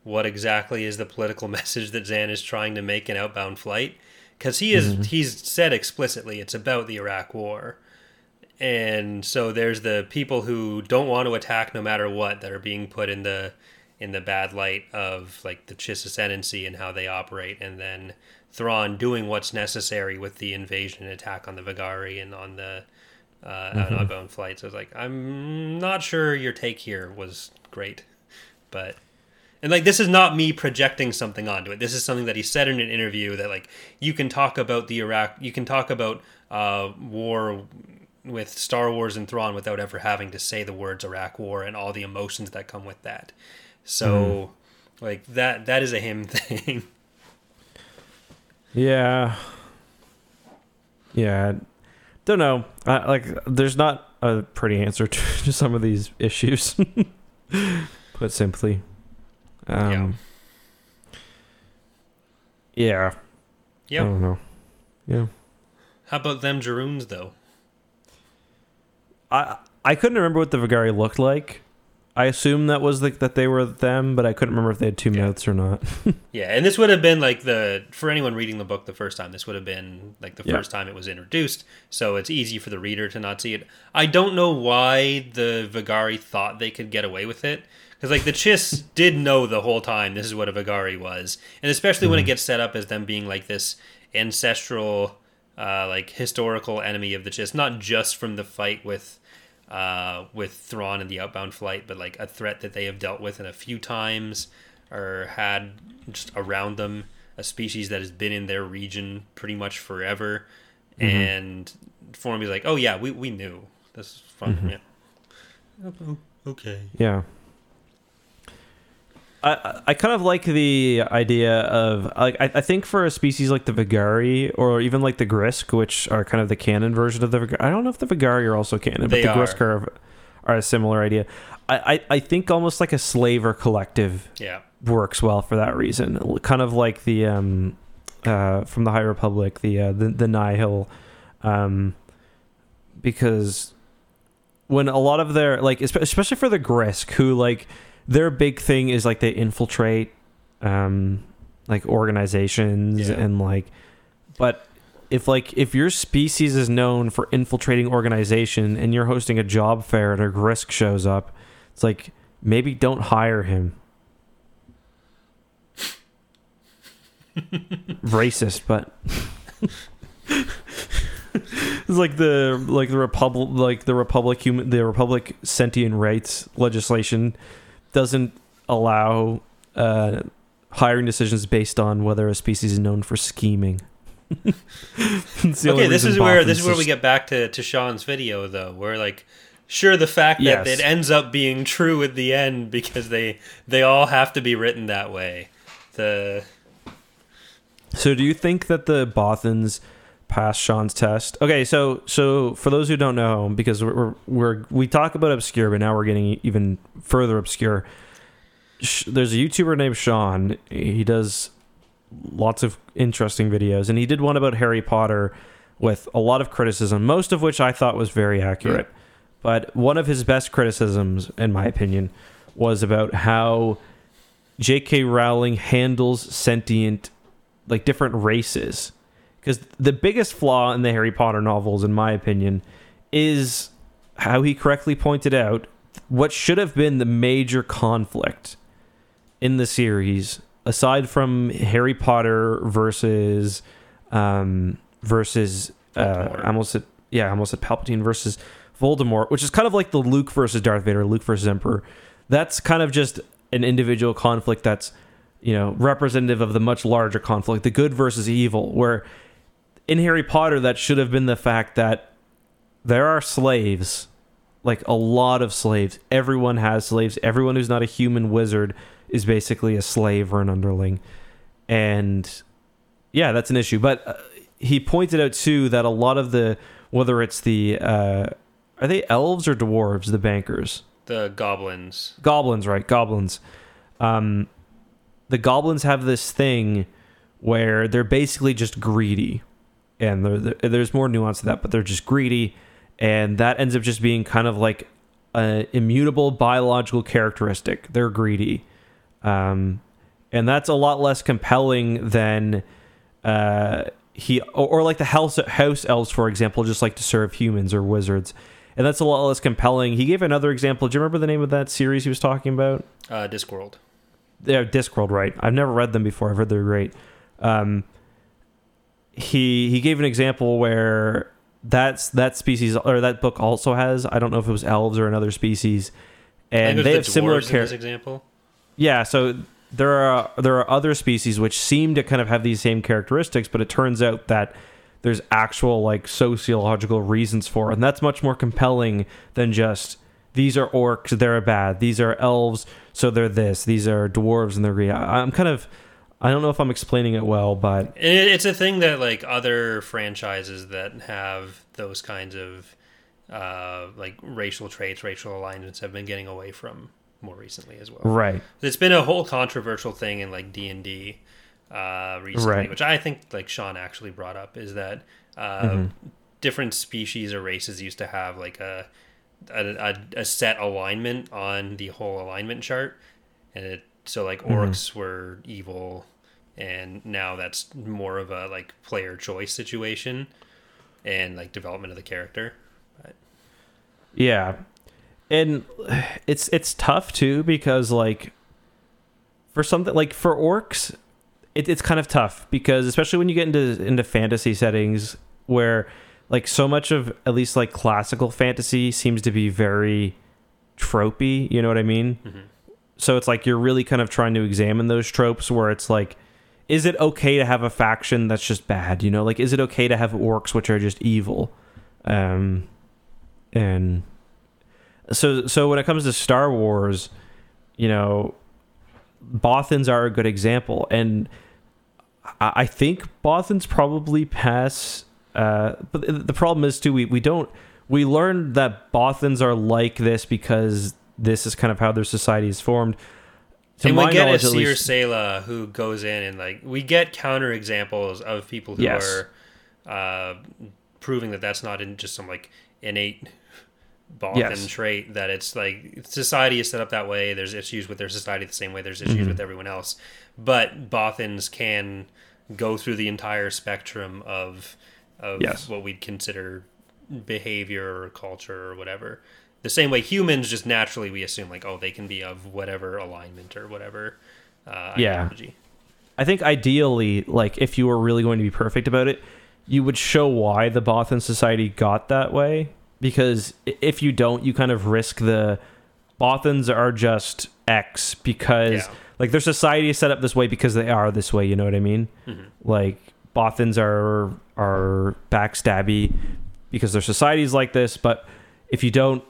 A: what exactly is the political [laughs] message that Zahn is trying to make in Outbound Flight, because he is mm-hmm. he's said explicitly it's about the Iraq War, and so there's the people who don't want to attack no matter what that are being put in the in the bad light of like the Chiss Ascendancy and how they operate, and then Thrawn doing what's necessary with the invasion and attack on the Vagaari and on the uh, on outbound flight. So it's like, I'm not sure your take here was great, but and like this is not me projecting something onto it. This is something that he said in an interview that like you can talk about the Iraq, you can talk about uh, war with Star Wars and Thrawn without ever having to say the words Iraq War and all the emotions that come with that. So, like that that is a him [laughs] thing.
B: Yeah. Yeah. Don't know. I, like, there's not a pretty answer to, [laughs] to some of these issues. [laughs] Put simply. Um, yeah. Yeah.
A: I
B: don't know. Yeah.
A: How about them Geroons though?
B: I I couldn't remember what the Vagaari looked like. I assume that was like that they were them, but I couldn't remember if they had two
A: Yeah.
B: mouths or not. [laughs]
A: Yeah, and this would have been like the for anyone reading the book the first time. This would have been like the
B: Yeah.
A: first time it was introduced, so it's easy for the reader to not see it. I don't know why the Vagaari thought they could get away with it because like the Chiss [laughs] did know the whole time this is what a Vagaari was, and especially when it gets set up as them being like this ancestral, uh, like historical enemy of the Chiss, not just from the fight with. Uh, with Thrawn and the outbound flight, but like a threat that they have dealt with in a few times or had just around them a species that has been in their region pretty much forever. And Formbi's like oh yeah we, we knew. This is fun. Yeah. Oh, okay.
B: Yeah. I, I- kind of like the idea of like I, I think for a species like the Vagaari or even like the Grisk, which are kind of the canon version of the Vagaari. I don't know if the Vagaari are also canon,
A: They
B: but the
A: are.
B: Grisk are, are a similar idea. I, I, I think almost like a slaver collective
A: yeah
B: works well for that reason. Kind of like the um, uh, from the High Republic, the uh, the the Nihil, um, because when a lot of their like, especially for the Grisk, who like their big thing is like they infiltrate, um, like organizations
A: Yeah.
B: and like, but. If like if your species is known for infiltrating organization and you're hosting a job fair and a Grisk shows up, it's like maybe don't hire him. [laughs] Racist, but [laughs] it's like the like the republic like the republic human the republic sentient rights legislation doesn't allow uh, hiring decisions based on whether a species is known for scheming. [laughs]
A: Okay this is where this is where we get back to, to Sean's video though where like sure the fact that
B: Yes.
A: it ends up being true at the end because they they all have to be written that way the
B: So do you think that the Bothans passed Sean's test? Okay, so so for those who don't know, because we're, we're, we're we talk about obscure, but now we're getting even further obscure. Sh- There's a YouTuber named Sean. He does lots of interesting videos, and he did one about Harry Potter with a lot of criticism, most of which I thought was very accurate. But one of his best criticisms, in my opinion, was about how J.K. Rowling handles sentient like different races because the biggest flaw in the harry potter novels in my opinion is how he correctly pointed out what should have been the major conflict in the series aside from harry potter versus um versus uh I almost said yeah almost said palpatine versus voldemort which is kind of like the luke versus darth vader luke versus emperor. That's kind of just an individual conflict that's you know representative of the much larger conflict the good versus evil where in harry potter that should have been the fact that there are slaves like a lot of slaves. Everyone has slaves. Everyone who's not a human wizard is basically a slave or an underling. And yeah that's an issue. But uh, he pointed out too that a lot of the whether it's the uh are they elves or dwarves the bankers?
A: The goblins.
B: Goblins right goblins. Um the goblins have this thing where they're basically just greedy and there- there- there's more nuance to that but they're just greedy. And that ends up just being kind of like an immutable biological characteristic. They're greedy. Um and that's a lot less compelling than uh he or, or like the house house elves for example just like to serve humans or wizards. And that's a lot less compelling. He gave another example. Do you remember the name of that series he was talking about?
A: Uh discworld.
B: Yeah, Discworld, right? I've never read them before. I've heard they're great. Um, he he gave an example where that's that species or that book also has. I don't know if it was elves or another species, and they
A: the
B: have similar characters.
A: example
B: Yeah, so there are there are other species which seem to kind of have these same characteristics, but it turns out that there's actual like sociological reasons for it, and that's much more compelling than just these are orcs, they're bad. These are elves, so they're this. These are dwarves, and they're green. I'm kind of I don't know if I'm explaining it well, but
A: It, it's a thing that like other franchises that have those kinds of uh, like racial traits, racial alignments have been getting away from more recently as well.
B: right,
A: It's been a whole controversial thing in like D and D uh, recently,
B: Right.
A: which I think like Sean actually brought up is that uh,
B: Mm-hmm.
A: different species or races used to have like a a, a a set alignment on the whole alignment chart, and it so like
B: Mm-hmm.
A: orcs were evil, and now that's more of a like player choice situation, and like development of the character.
B: yeah, and it's it's tough too because like for something like for orcs, it, it's kind of tough because especially when you get into into fantasy settings where like so much of at least like classical fantasy seems to be very tropey. You know what I mean? So it's like you're really kind of trying to examine those tropes where it's like, is it okay to have a faction that's just bad? You know, like is it okay to have orcs which are just evil? Um, and so so when it comes to Star Wars, you know, Bothans are a good example, and I I think Bothans probably pass. Uh, but the problem is too we, we don't we learned that Bothans are like this because this is kind of how their society is formed. To
A: and we get a Seer Sela who goes in and like we get counter examples of people who
B: Yes.
A: are uh, proving that that's not in just some like innate Bothan
B: Yes.
A: trait that it's like society is set up that way. There's issues with their society the same way there's issues
B: Mm-hmm.
A: with everyone else, but Bothans can go through the entire spectrum of of
B: Yes.
A: what we'd consider behavior or culture or whatever. The same way humans just naturally we assume like oh they can be of whatever alignment or whatever uh,
B: Yeah.
A: ideology.
B: I think ideally, like if you were really going to be perfect about it, you would show why the Bothan society got that way. Because if you don't, you kind of risk the Bothans are just X because
A: Yeah.
B: like their society is set up this way because they are this way. You know what I mean? Like Bothans are are backstabby because their society is like this. But if you don't,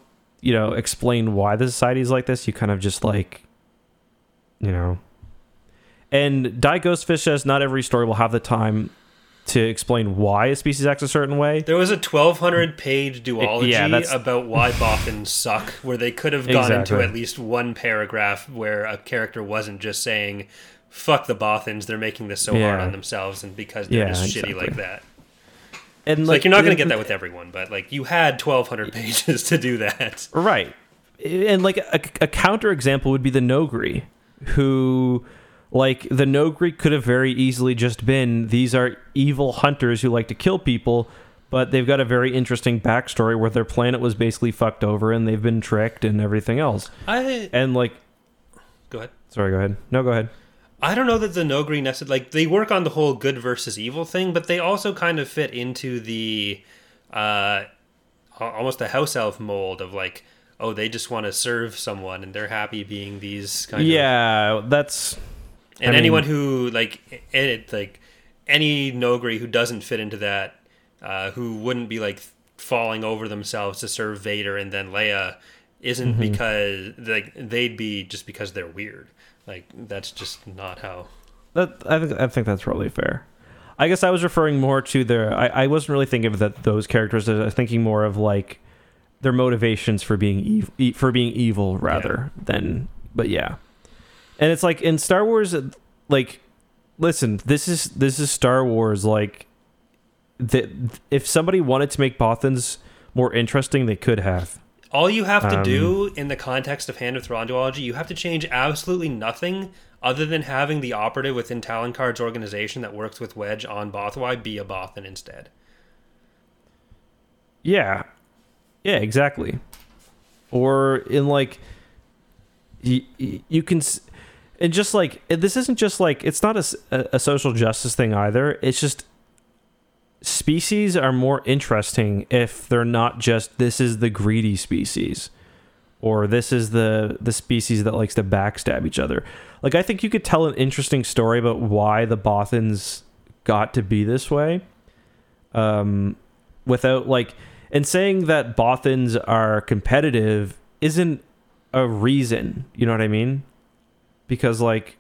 B: you know, explain why the society is like this, you kind of just like, you know, and Die Ghostfish says not every story will have the time to explain why a species acts a certain way.
A: There was a 1200 page duology
B: Yeah,
A: about why Bothans suck, where they could have gone
B: Exactly.
A: into at least one paragraph where a character wasn't just saying, fuck the Bothans, they're making this so hard on themselves, and because they're
B: Yeah,
A: just
B: exactly.
A: shitty like that.
B: And
A: It's like, you're not going to get that with everyone, but like you had 1200 pages to do that.
B: Right. And like a, a counter example would be the Noghri, who like the Noghri could have very easily just been these are evil hunters who like to kill people, but they've got a very interesting backstory where their planet was basically fucked over and they've been tricked and everything else.
A: I
B: And like
A: go ahead.
B: sorry, go ahead. No, go ahead.
A: I don't know that the Noghri necessarily like they work on the whole good versus evil thing, but they also kind of fit into the uh almost the house elf mold of like, oh, they just want to serve someone and they're happy being these kind of
B: Yeah, that's
A: and
B: I mean-
A: anyone who like it like any Nogri who doesn't fit into that, uh, who wouldn't be like falling over themselves to serve Vader and then Leia, isn't
B: Mm-hmm.
A: because like they'd be just because they're weird. Like that's just not how.
B: That I think I think that's probably fair. I guess I was referring more to their. I, I wasn't really thinking of that those characters. I was thinking more of like their motivations for being evil, e- for being evil rather than. But yeah, and it's like in Star Wars, like listen, this is this is Star Wars. Like, the, if somebody wanted to make Bothans more interesting, they could have.
A: All you have to
B: Um,
A: do in the context of Hand of Thrawn duology, you have to change absolutely nothing other than having the operative within Talon Karrde's organization that works with Wedge on Bothawui be a Bothan instead.
B: Yeah. Yeah, exactly. Or in like you, you can s- and just like this isn't just like it's not a social justice thing either. It's just species are more interesting if they're not just this is the greedy species or this is the the species that likes to backstab each other. Like I think you could tell an interesting story about why the Bothans got to be this way. Um without like and saying that Bothans are competitive isn't a reason, you know what I mean? Because like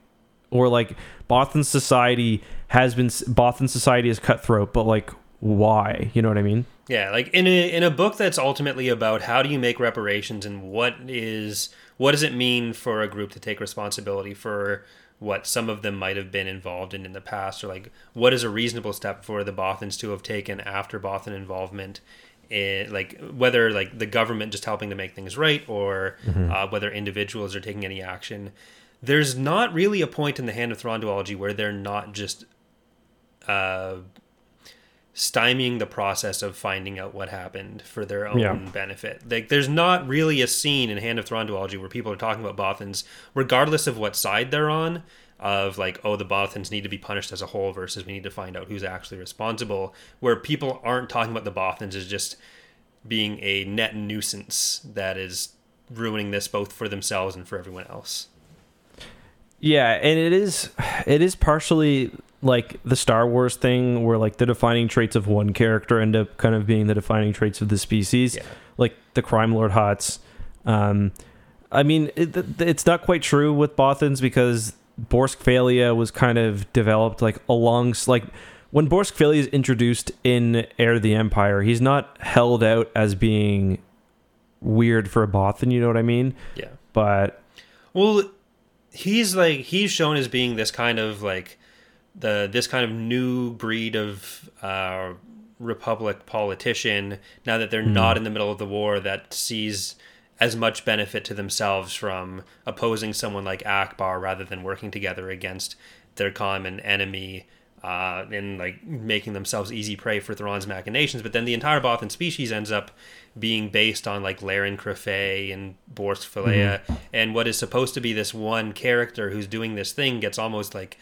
B: or like Bothan society has been Bothan society is cutthroat, but like why? You know what I mean?
A: Yeah, like in a in a book that's ultimately about how do you make reparations and what is what does it mean for a group to take responsibility for what some of them might have been involved in in the past or like what is a reasonable step for the Bothans to have taken after Bothan involvement in, like whether like the government just helping to make things right or mm-hmm. uh, whether individuals are taking any action there's not really a point in the hand of Thrawn duology where they're not just uh, stymieing the process of finding out what happened for their own yeah. benefit. Like, there's not really a scene in Hand of Thrawn duology where people are talking about Bothans, regardless of what side they're on, of like, oh, the Bothans need to be punished as a whole versus we need to find out who's actually responsible. Where people aren't talking about the Bothans as just being a net nuisance that is ruining this both for themselves and for everyone else.
B: Yeah, and it is it is partially like the Star Wars thing where like the defining traits of one character end up kind of being the defining traits of the species. Yeah. Like the crime lord Hutts. Um I mean, it, it's not quite true with Bothans because Borsk Fey'lya was kind of developed like along like when Borsk Fey'lya is introduced in Heir of the Empire, he's not held out as being weird for a Bothan, you know what I mean?
A: Yeah.
B: But
A: well, he's like he's shown as being this kind of like the this kind of new breed of uh, republic politician now that they're mm. not in the middle of the war that sees as much benefit to themselves from opposing someone like Ackbar rather than working together against their common enemy uh, and like making themselves easy prey for Thrawn's machinations. But then the entire Bothan species ends up being based on like Laren Crafei and Borsk Fey'lya, mm-hmm. and what is supposed to be this one character who's doing this thing gets almost like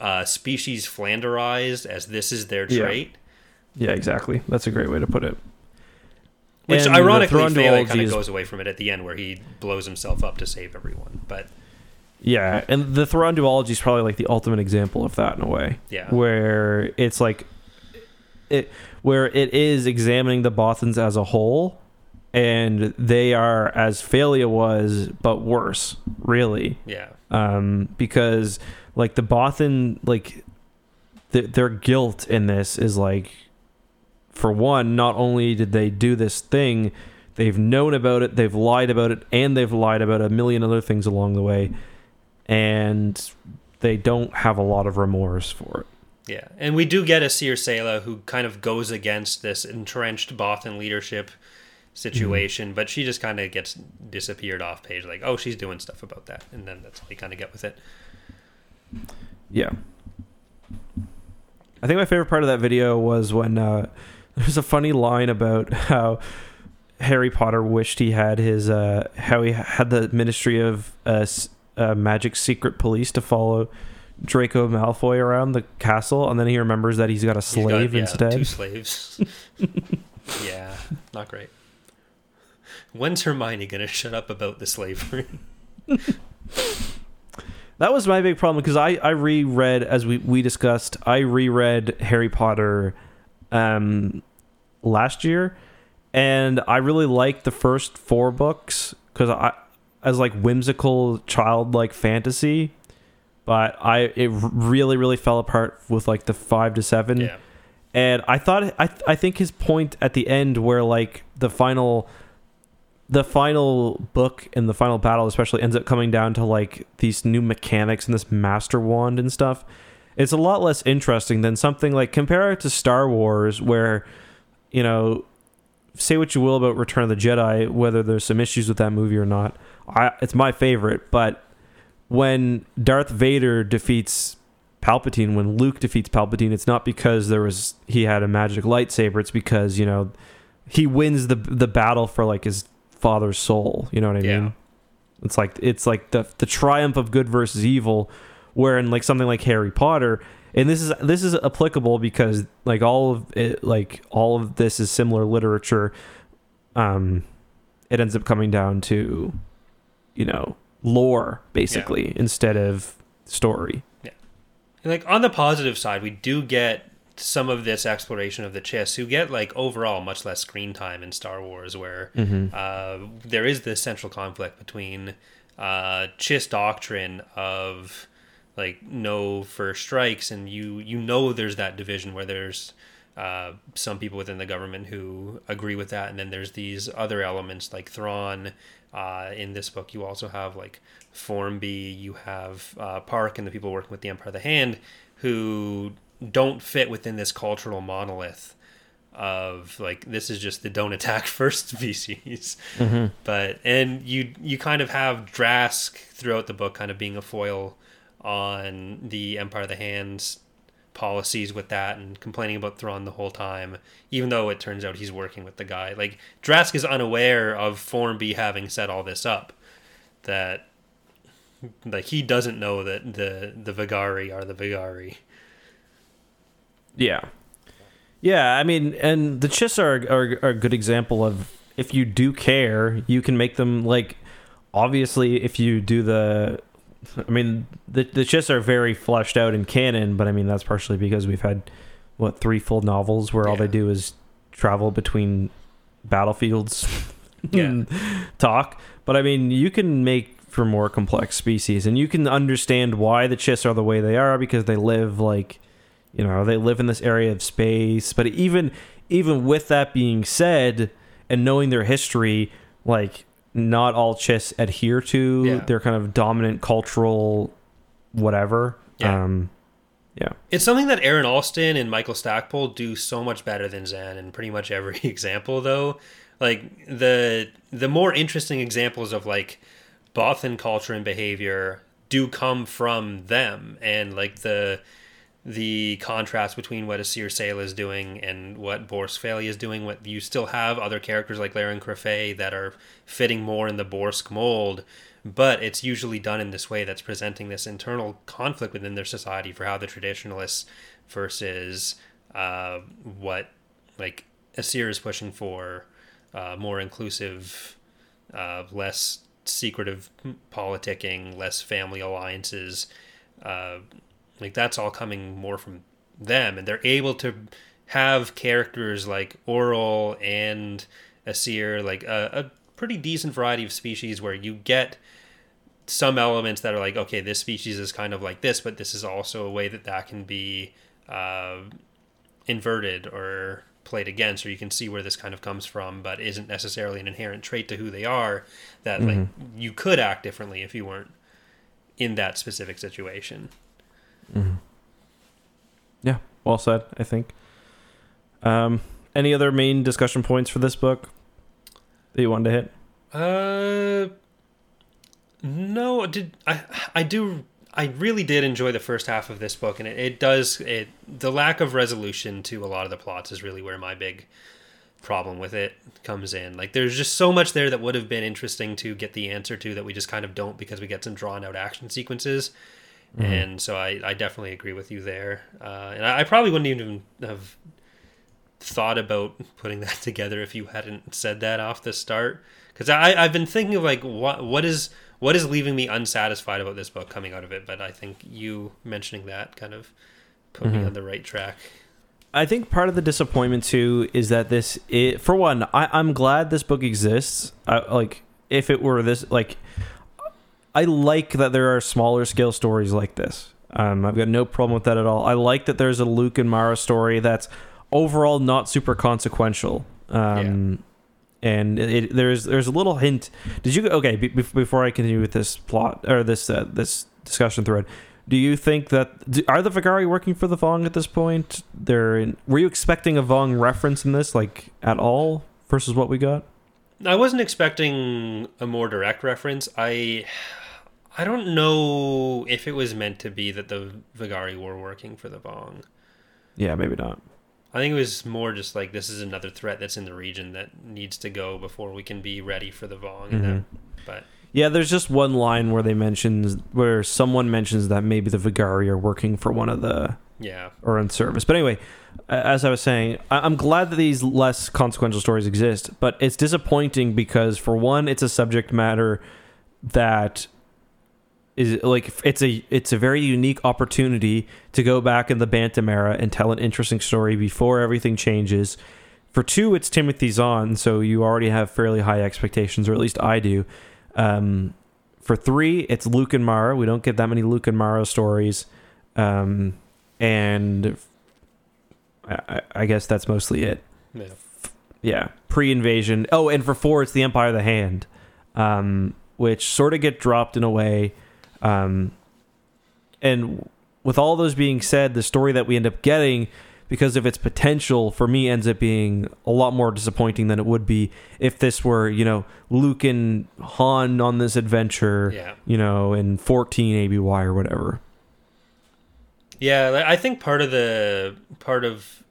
A: uh, species flanderized as this is their trait.
B: Yeah. yeah, exactly. That's a great way to put it.
A: Which and ironically, Fey'lya kind of goes away from it at the end, where he blows himself up to save everyone. But
B: yeah, and the Thrawn duology is probably like the ultimate example of that in a way.
A: Yeah,
B: where it's like it where it is examining the Bothans as a whole, and they are as Fey'lya was, but worse, really.
A: Yeah.
B: Um, because like the Bothan, like th- their guilt in this is like, for one, not only did they do this thing, they've known about it, they've lied about it, and they've lied about a million other things along the way and they don't have a lot of remorse for it.
A: Yeah, and we do get Asyr Sei'lar who kind of goes against this entrenched Bothan leadership situation, mm-hmm. but she just kind of gets disappeared off page. Like, oh, she's doing stuff about that, and then that's all you kind of get with it.
B: Yeah, I think my favorite part of that video was when uh, [laughs] there's a funny line about how Harry Potter wished he had his uh, how he had the Ministry of uh, uh, magic secret police to follow Draco Malfoy around the castle, and then he remembers that he's got a slave got, yeah, instead.
A: Two slaves. [laughs] yeah, not great. When's Hermione gonna shut up about the slavery?
B: that was my big problem because I I reread as we we discussed. I reread Harry Potter um last year, and I really liked the first four books because I as like whimsical childlike fantasy but i it really really fell apart with like the five to seven
A: yeah.
B: and i thought i i think his point at the end where like the final the final book and the final battle especially ends up coming down to like these new mechanics and this master wand and stuff it's a lot less interesting than something like compare it to star wars where you know say what you will about return of the jedi whether there's some issues with that movie or not I, it's my favorite. But when Darth Vader defeats Palpatine, when Luke defeats Palpatine, it's not because there was he had a magic lightsaber. It's because you know he wins the the battle for like his father's soul. You know what I yeah. mean? It's like it's like the the triumph of good versus evil. Where in like something like Harry Potter, and this is this is applicable because like all of it, like all of this is similar literature. Um, it ends up coming down to, you know, lore basically instead of story.
A: Yeah, like on the positive side, we do get some of this exploration of the Chiss, who get like overall much less screen time in Star Wars, where uh, there is this central conflict between uh, Chiss doctrine of like no first strikes, and you you know there's that division where there's uh, some people within the government who agree with that, and then there's these other elements like Thrawn. Uh, in this book, you also have like Formbi, you have uh, Park, and the people working with the Empire of the Hand who don't fit within this cultural monolith of like this is just the don't attack [laughs] first species. But and you you kind of have drask throughout the book kind of being a foil on the empire of the hands policies with that and complaining about Thrawn the whole time even though it turns out he's working with the guy like drask is unaware of Formbi having set all this up that like he doesn't know that the the Vagaari are the Vagaari.
B: Yeah. Yeah, I mean, and the Chiss are, are, are a good example of if you do care, you can make them like. Obviously, if you do the, I mean, the the Chiss are very fleshed out in canon, but I mean that's partially because we've had what three full novels where all
A: Yeah.
B: they do is travel between battlefields, [laughs]
A: Yeah.
B: and talk. But I mean, you can make for more complex species, and you can understand why the Chiss are the way they are because they live like you know they live in this area of space but even even with that being said and knowing their history like not all chiss adhere to
A: Yeah.
B: their kind of dominant cultural whatever
A: Yeah.
B: um yeah
A: It's something that Aaron Alston and Michael Stackpole do so much better than Zahn in pretty much every [laughs] example though. Like the the more interesting examples of like Bothan culture and behavior do come from them and like the the contrast between what Asyr Sei'lar is doing and what Borsk Fey'lya is doing. What you still have other characters like Laren Crefet that are fitting more in the Borsk mold, but it's usually done in this way that's presenting this internal conflict within their society for how the traditionalists versus uh, what like Asir is pushing for uh, more inclusive, uh, less secretive politicking, less family alliances. Like that's all coming more from them, and they're able to have characters like Oral and Asyr, like a, a pretty decent variety of species where you get some elements that are like, okay, this species is kind of like this, but this is also a way that that can be uh, inverted or played against, or you can see where this kind of comes from, but isn't necessarily an inherent trait to who they are. That like you could act differently if you weren't in that specific situation.
B: Yeah well said i think um any other main discussion points for this book that you wanted to hit
A: Uh, no. Did I? I do. I really did enjoy the first half of this book, and it, it does. It the lack of resolution to a lot of the plots is really where my big problem with it comes in. Like, there's just so much there that would have been interesting to get the answer to that we just kind of don't because we get some drawn out action sequences. And so I, I definitely agree with you there. Uh, and I, I probably wouldn't even have thought about putting [laughs] that together if you hadn't said that off the start. Because I I've been thinking of like what what is what is leaving me unsatisfied about this book coming out of it? But I think you mentioning that kind of put me on the right track.
B: I think part of the disappointment too is that this, for one, I, I'm glad this book exists. I, like, if it were this, like, I like that there are smaller scale stories like this. Um, I've got no problem with that at all. I like that there's a Luke and Mara story that's overall not super consequential. Um, And it, there's there's a little hint. Did you okay? Be, before I continue with this plot or this uh, this discussion thread, do you think that do, are the Vagaari working for the Vong at this point? They're in, were you expecting a Vong reference in this, like at all, versus what we got?
A: I wasn't expecting a more direct reference I I don't know if it was meant to be that the Vagaari were working for the Vong
B: Yeah, maybe not.
A: I think it was more just like this is another threat that's in the region that needs to go before we can be ready for the Vong and mm-hmm. that, but
B: Yeah, there's just one line where they mentions where someone mentions that maybe the Vagaari are working for one of the
A: Yeah.
B: or in service. But anyway, as I was saying, I'm glad that these less consequential stories exist, but it's disappointing because for one, it's a subject matter that is like it's a it's a very unique opportunity to go back in the Bantam era and tell an interesting story before everything changes. For two, it's Timothy Zahn, so you already have fairly high expectations, or at least I do. Um, for three, it's Luke and Mara. We don't get that many Luke and Mara stories. Um, and I, I- guess that's mostly it.
A: Yeah.
B: Yeah, pre-invasion. Oh, and for four, it's the Empire of the Hand, um, which sort of get dropped in a way. Um, and with all those being said, the story that we end up getting, because of its potential, for me, ends up being a lot more disappointing than it would be if this were, you know, Luke and Han on this adventure,
A: Yeah.
B: you know, in 14 ABY or whatever.
A: Yeah, I think part of the part of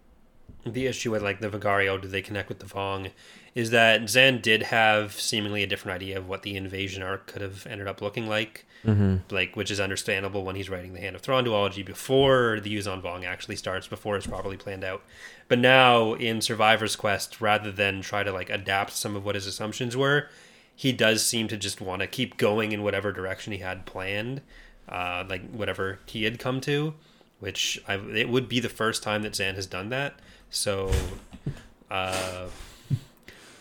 A: the issue with like the Vigario, do they connect with the Vong, is that Zahn did have seemingly a different idea of what the invasion arc could have ended up looking like.
B: Mm-hmm.
A: Like, which is understandable when he's writing the Hand of Thrawn duology before the Yuuzhan Vong actually starts, before it's properly planned out. But now in Survivor's Quest, rather than try to like adapt some of what his assumptions were, he does seem to just want to keep going in whatever direction he had planned, uh, like whatever he had come to, which I, it would be the first time that Zahn has done that. So, uh,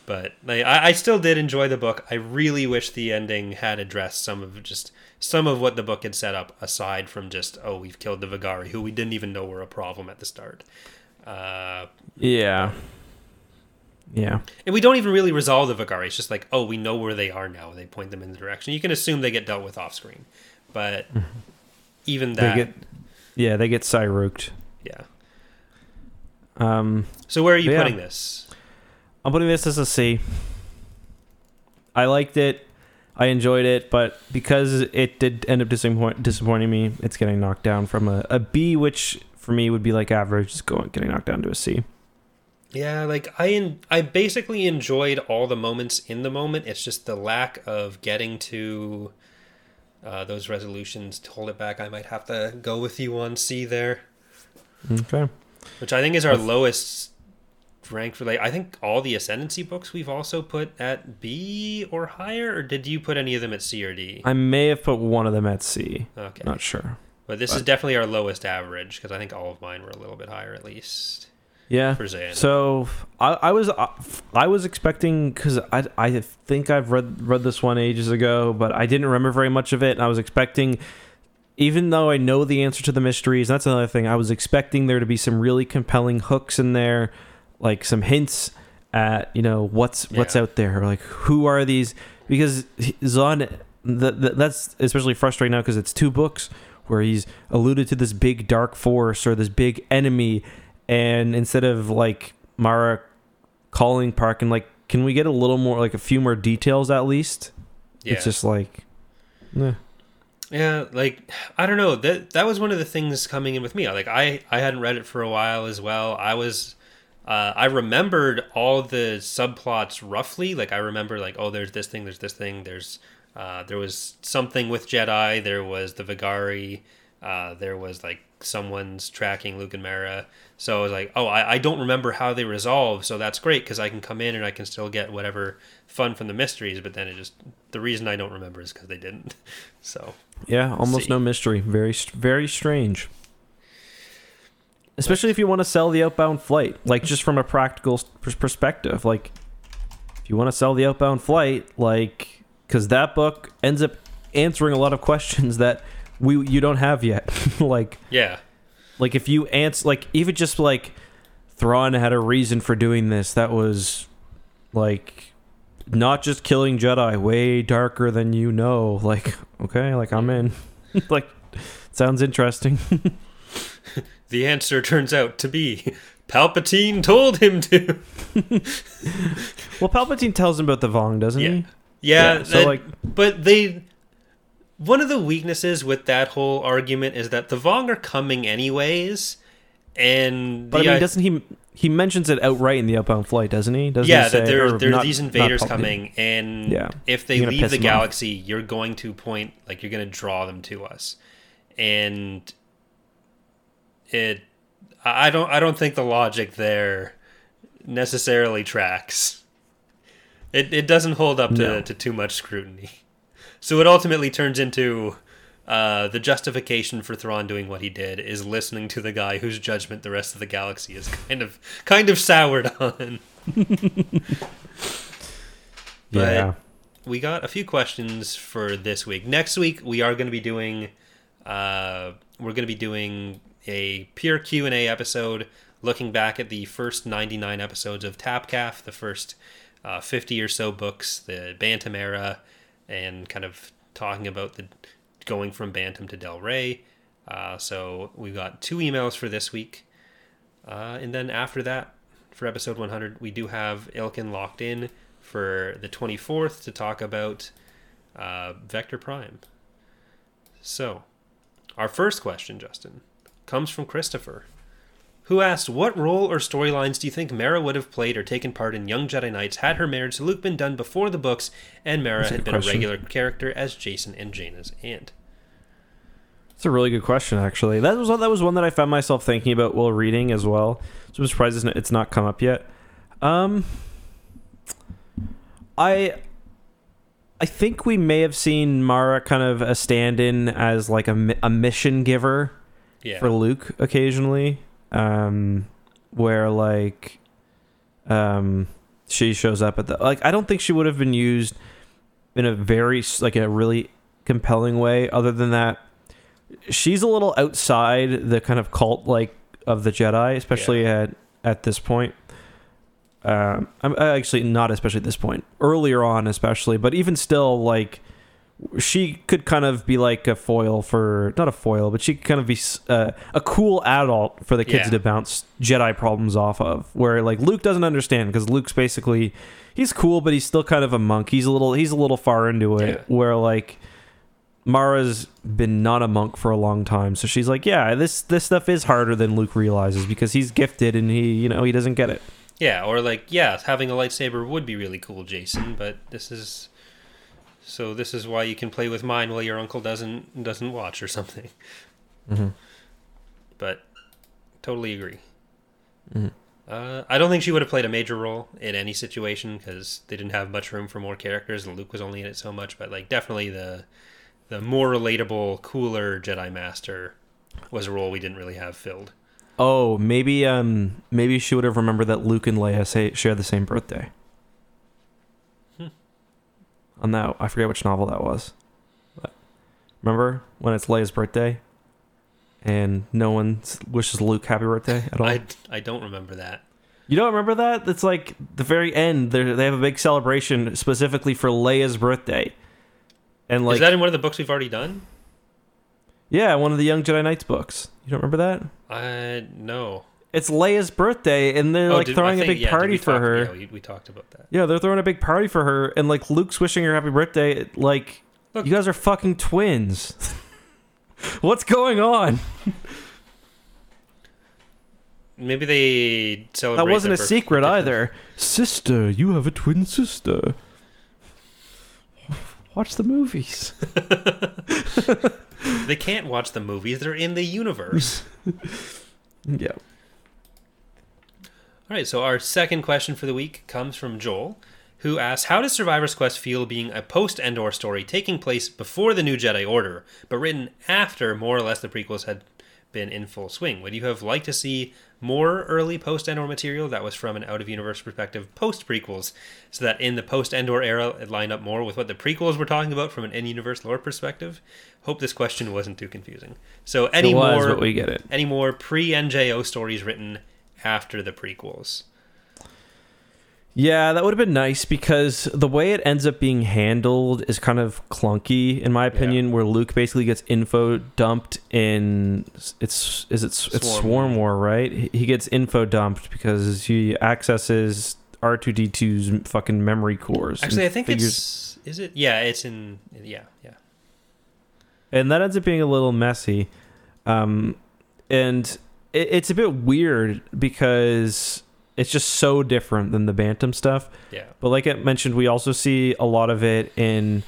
A: but like, I, I still did enjoy the book. I really wish the ending had addressed some of just some of what the book had set up, aside from just oh we've killed the Vagaari, who we didn't even know were a problem at the start. Uh,
B: Yeah. Yeah.
A: and we don't even really resolve the Vagaari. It's just like, oh, we know where they are now. They point them in the direction. You can assume they get dealt with off screen, but even that,
B: They get Yeah, they get Cyruked.
A: yeah.
B: Um
A: So where are you
B: Yeah.
A: putting this?
B: I'm putting this as a C. I liked it. I enjoyed it, but because it did end up disappoint, disappointing me, it's getting knocked down from a, a B, which for me would be like average, just going getting knocked down to a C.
A: Yeah, like I en- I basically enjoyed all the moments in the moment. It's just the lack of getting to uh, those resolutions to hold it back. I might have to go with you on C there,
B: Okay.
A: which I think is our lowest rank for like I think all the ascendancy books we've also put at B or higher. Or did you put any of them at C or D?
B: I may have put one of them at C.
A: Okay,
B: Not sure.
A: but this is definitely our lowest average because I think all of mine were a little bit higher at least
B: Yeah.
A: for.
B: So I, I was uh, I was expecting because I, I think I've read read this one ages ago, but I didn't remember very much of it. And I was expecting, even though I know the answer to the mysteries, that's another thing. I was expecting there to be some really compelling hooks in there, like some hints at you know what's what's
A: Yeah.
B: out there, like who are these? Because Zahn, th- th- that's especially frustrating now because it's two books where he's alluded to this big dark force or this big enemy and instead of like Mara calling Park and like, can we get a little more, like a few more details at least?
A: yeah.
B: It's just like, eh.
A: Yeah, like I don't know. That that was one of the things coming in with me. Like I I hadn't read it for a while as well. I was uh, I remembered all the subplots roughly. Like I remember like oh there's this thing, there's this thing, there's uh, there was something with Jedi, there was the Vagaari, uh, there was like someone's tracking Luke and Mara. So I was like, oh, I, I don't remember how they resolve, so that's great because I can come in and I can still get whatever fun from the mysteries. But then it just the reason I don't remember is because they didn't. [laughs] So
B: yeah, almost
A: See.
B: no mystery. Very, very strange. Especially if you want to sell the outbound flight, like just from a practical perspective. Like, if you want to sell the outbound flight, like, because that book ends up answering a lot of questions that we you don't have yet. [laughs] like,
A: yeah.
B: Like if you answer, like even just like Thrawn had a reason for doing this that was like not just killing Jedi, way darker than you know. Like okay, like I'm in. [laughs] like sounds interesting. [laughs]
A: The answer turns out to be Palpatine told him to.
B: well, Palpatine tells him about the Vong, doesn't
A: Yeah.
B: he?
A: Yeah,
B: so
A: that-
B: like
A: but they. One of the weaknesses with that whole argument is that the Vong are coming anyways, and
B: but
A: the
B: I mean, doesn't he he mentions it outright in the outbound flight, doesn't he? Doesn't
A: yeah,
B: he say,
A: that there, there are these invaders coming, and
B: Yeah.
A: if they leave the
B: them off.
A: galaxy, you're going to point like you're going to draw them to us, and it I don't I don't think the logic there necessarily tracks. It it doesn't hold up to,
B: No.
A: to too much scrutiny. So it ultimately turns into uh, the justification for Thrawn doing what he did is listening to the guy whose judgment the rest of the galaxy is kind of kind of soured on. [laughs] But-
B: yeah.
A: we got a few questions for this week. Next week we are going to be doing uh, we're going to be doing a pure Q and A episode, looking back at the first ninety nine episodes of Tapcaf, the first uh, fifty or so books, the Bantam era, and kind of talking about the going from Bantam to Del Rey. Uh, so we've got two emails for this week, uh, and then after that, for episode one hundred, we do have Ilkin locked in for the 24th to talk about uh, Vector Prime. So, our first question, Justin, comes from Christopher, who asked, What role or storylines do you think Mara would have played or taken part in Young Jedi Knights had her marriage to Luke been done before the books and Mara had been a regular character as Jason and Jaina's aunt?
B: That's a really good question, actually. That was that was one that I found myself thinking about while reading as well. So I'm surprised it's not- it's not come up yet. Um, I I think we may have seen Mara kind of a stand-in as like a, a mission giver
A: Yeah.
B: for Luke occasionally, um, where like um, she shows up at the like. I don't think she would have been used in a very like a really compelling way. Other than that, she's a little outside the kind of cult like of the Jedi, especially at at this point. Um, I'm uh, actually not especially at this point. Earlier on, especially, but even still, like she could kind of be like a foil for not a foil, but she could kind of be uh, a cool adult for the kids
A: Yeah.
B: to bounce Jedi problems off of. Where like Luke doesn't understand because Luke's basically he's cool, but he's still kind of a monk. He's a little he's a little far into it.
A: Yeah.
B: Where like Mara's been not a monk for a long time, so she's like, yeah, this this stuff is harder than Luke realizes because he's gifted and he you know he doesn't get it.
A: Yeah, or like, yeah, having a lightsaber would be really cool, Jason, but this is so this is why you can play with mine while your uncle doesn't doesn't watch or something.
B: Mm-hmm.
A: But totally agree.
B: Mhm.
A: Uh, I don't think she would have played a major role in any situation because they didn't have much room for more characters, and Luke was only in it so much. But like, definitely the the more relatable, cooler Jedi Master was a role we didn't really have filled.
B: Oh, maybe um maybe she would have remembered that Luke and Leia say, share the same birthday. On that, I forget which novel that was. But remember when it's Leia's birthday, and no one wishes Luke happy birthday at all.
A: I I don't remember that.
B: you don't remember that? That's like the very end. They they have a big celebration specifically for Leia's birthday, and like
A: is that in one of the books we've already done?
B: yeah, one of the Young Jedi Knights books. You don't remember that?
A: I no.
B: It's Leia's birthday, and they're
A: Oh,
B: like
A: did-
B: throwing a big
A: yeah,
B: party for
A: talk-
B: her.
A: Yeah, we, we talked about that.
B: Yeah, they're throwing a big party for her, and like Luke's wishing her happy birthday. Like,
A: Look-
B: you guys are fucking twins. [laughs] What's going on?
A: Maybe they celebrate.
B: That wasn't a secret
A: different-
B: either. Sister, you have a twin sister. Watch the movies. [laughs]
A: They can't watch the movies; they're in the universe. [laughs]
B: yeah.
A: All right. So our second question for the week comes from Joel, who asks, "How does Survivor's Quest feel being a post-Endor story taking place before the New Jedi Order, but written after more or less the prequels had been in full swing? Would you have liked to see more early post-Endor material that was from an out-of-universe perspective post-prequels, so that in the post-Endor era it lined up more with what the prequels were talking about from an in-universe lore perspective?" Hope this question wasn't too confusing. So any
B: was,
A: more
B: we get it.
A: any more pre NJO stories written after the prequels.
B: Yeah, that would have been nice because the way it ends up being handled is kind of clunky, in my opinion. Where Luke basically gets info dumped in it's is it it's
A: Swarm.
B: War, right? He- He gets info dumped because he accesses R two D 2s fucking memory cores.
A: Actually, I think
B: figures-
A: it's is it? Yeah, it's in yeah, yeah.
B: and that ends up being a little messy um and it, it's a bit weird because it's just so different than the bantam stuff
A: Yeah.
B: but like i mentioned we also see a lot of it in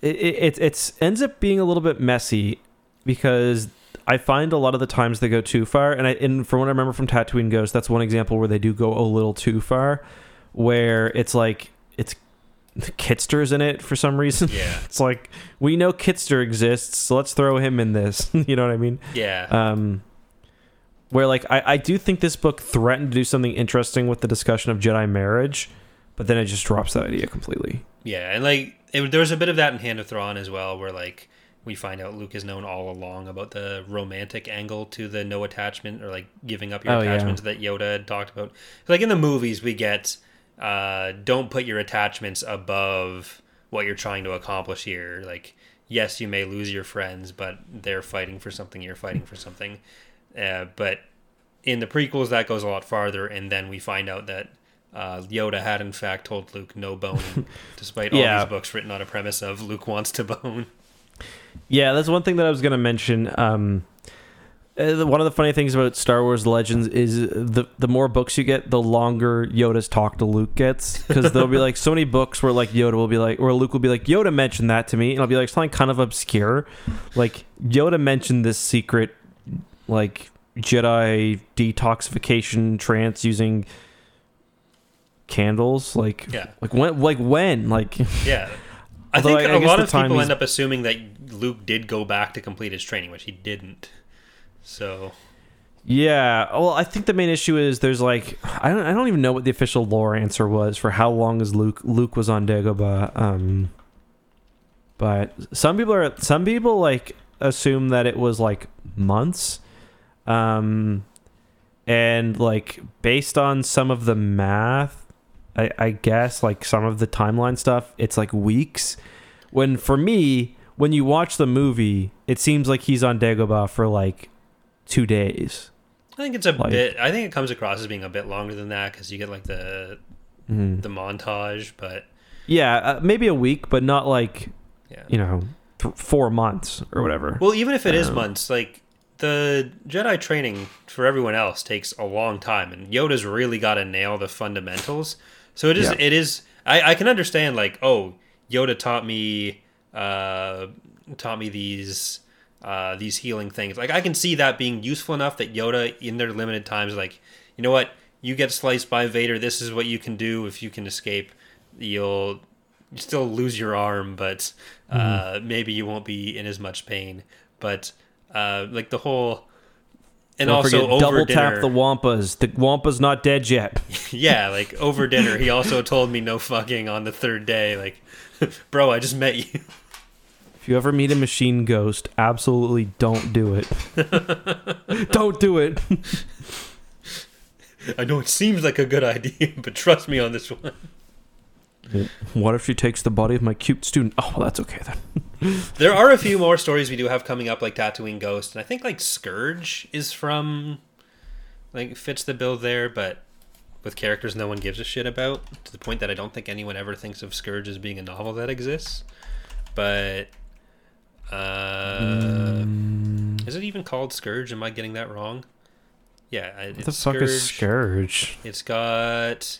B: it, it it's ends up being a little bit messy because I find a lot of the times they go too far, and I and from what I remember from Tatooine Ghost, that's one example where they do go a little too far, where it's like it's Kitster's in it for some reason.
A: Yeah. [laughs]
B: It's like we know Kitster exists, so let's throw him in this. [laughs] you know what I mean?
A: Yeah.
B: Um, where like I, I do think this book threatened to do something interesting with the discussion of Jedi marriage, but then it just drops that idea completely.
A: Yeah, and like it, there was a bit of that in Hand of Thrawn as well, where like we find out Luke has known all along about the romantic angle to the no attachment or like giving up your
B: Oh, yeah.
A: attachments that Yoda had talked about. Like in the movies, we get uh, don't put your attachments above what you're trying to accomplish here. Like, yes, you may lose your friends, but they're fighting for something. You're fighting for something. Uh, but in the prequels, that goes a lot farther, and then we find out that uh, Yoda had in fact told Luke no boning, [laughs] despite all these books written on a premise of Luke wants to bone.
B: Yeah, that's one thing that I was going to mention. Um, uh, one of the funny things about Star Wars Legends is the the more books you get, the longer Yoda's talk to Luke gets. Because there'll be like so many books where like Yoda will be like, or Luke will be like, Yoda mentioned that to me, and I'll be like something kind of obscure, like Yoda mentioned this secret, like Jedi detoxification trance using candles, like
A: Yeah.
B: like when, like when, like
A: Yeah. [laughs] I think
B: I- I
A: a lot of people
B: he's-
A: end up assuming that Luke did go back to complete his training, which he didn't. So
B: Yeah, well, I think the main issue is there's like I don't I don't even know what the official lore answer was for how long is Luke Luke was on Dagobah. Um, but some people are some people like assume that it was like months, um, and like based on some of the math, I, I guess like some of the timeline stuff, it's like weeks. When for me, when you watch the movie, it seems like he's on Dagobah for like two days.
A: I think it's a
B: Like-
A: bit. I think it comes across as being a bit longer than that because you get like the
B: Mhm.
A: the montage, but
B: Yeah, uh, maybe a week, but not like
A: yeah.
B: you know th- four months or whatever.
A: Well, even if it is
B: Um,
A: months, like the Jedi training for everyone else takes a long time, and Yoda's really got to nail the fundamentals. So it is.
B: Yeah.
A: It is. I, I can understand like, oh, Yoda taught me, uh, taught me these. Uh, these healing things, like I can see that being useful enough that Yoda, in their limited times, like you know what, you get sliced by Vader. This is what you can do if you can escape. You'll you still lose your arm, but uh, maybe you won't be in as much pain. But uh, like the whole, and
B: Don't
A: also
B: forget, double
A: dinner,
B: tap the Wampas. The Wampas not dead yet. [laughs] [laughs]
A: yeah, like over dinner, he also told me no fucking on the third day. Like, [laughs] bro, I just met you.
B: If you ever meet a machine ghost, absolutely don't do it. don't do it.
A: I know it seems like a good idea, but trust me on this one. [laughs]
B: What if she takes the body of my cute student? Oh, well, that's okay then. [laughs]
A: There are a few more stories we do have coming up, like Tatooine Ghost, and I think like Scourge is from, like fits the bill there, but with characters no one gives a shit about, to the point that I don't think anyone ever thinks of Scourge as being a novel that exists. But uh, is it even called Scourge? Am I getting that wrong? Yeah,
B: What the fuck is Scourge?
A: It's got.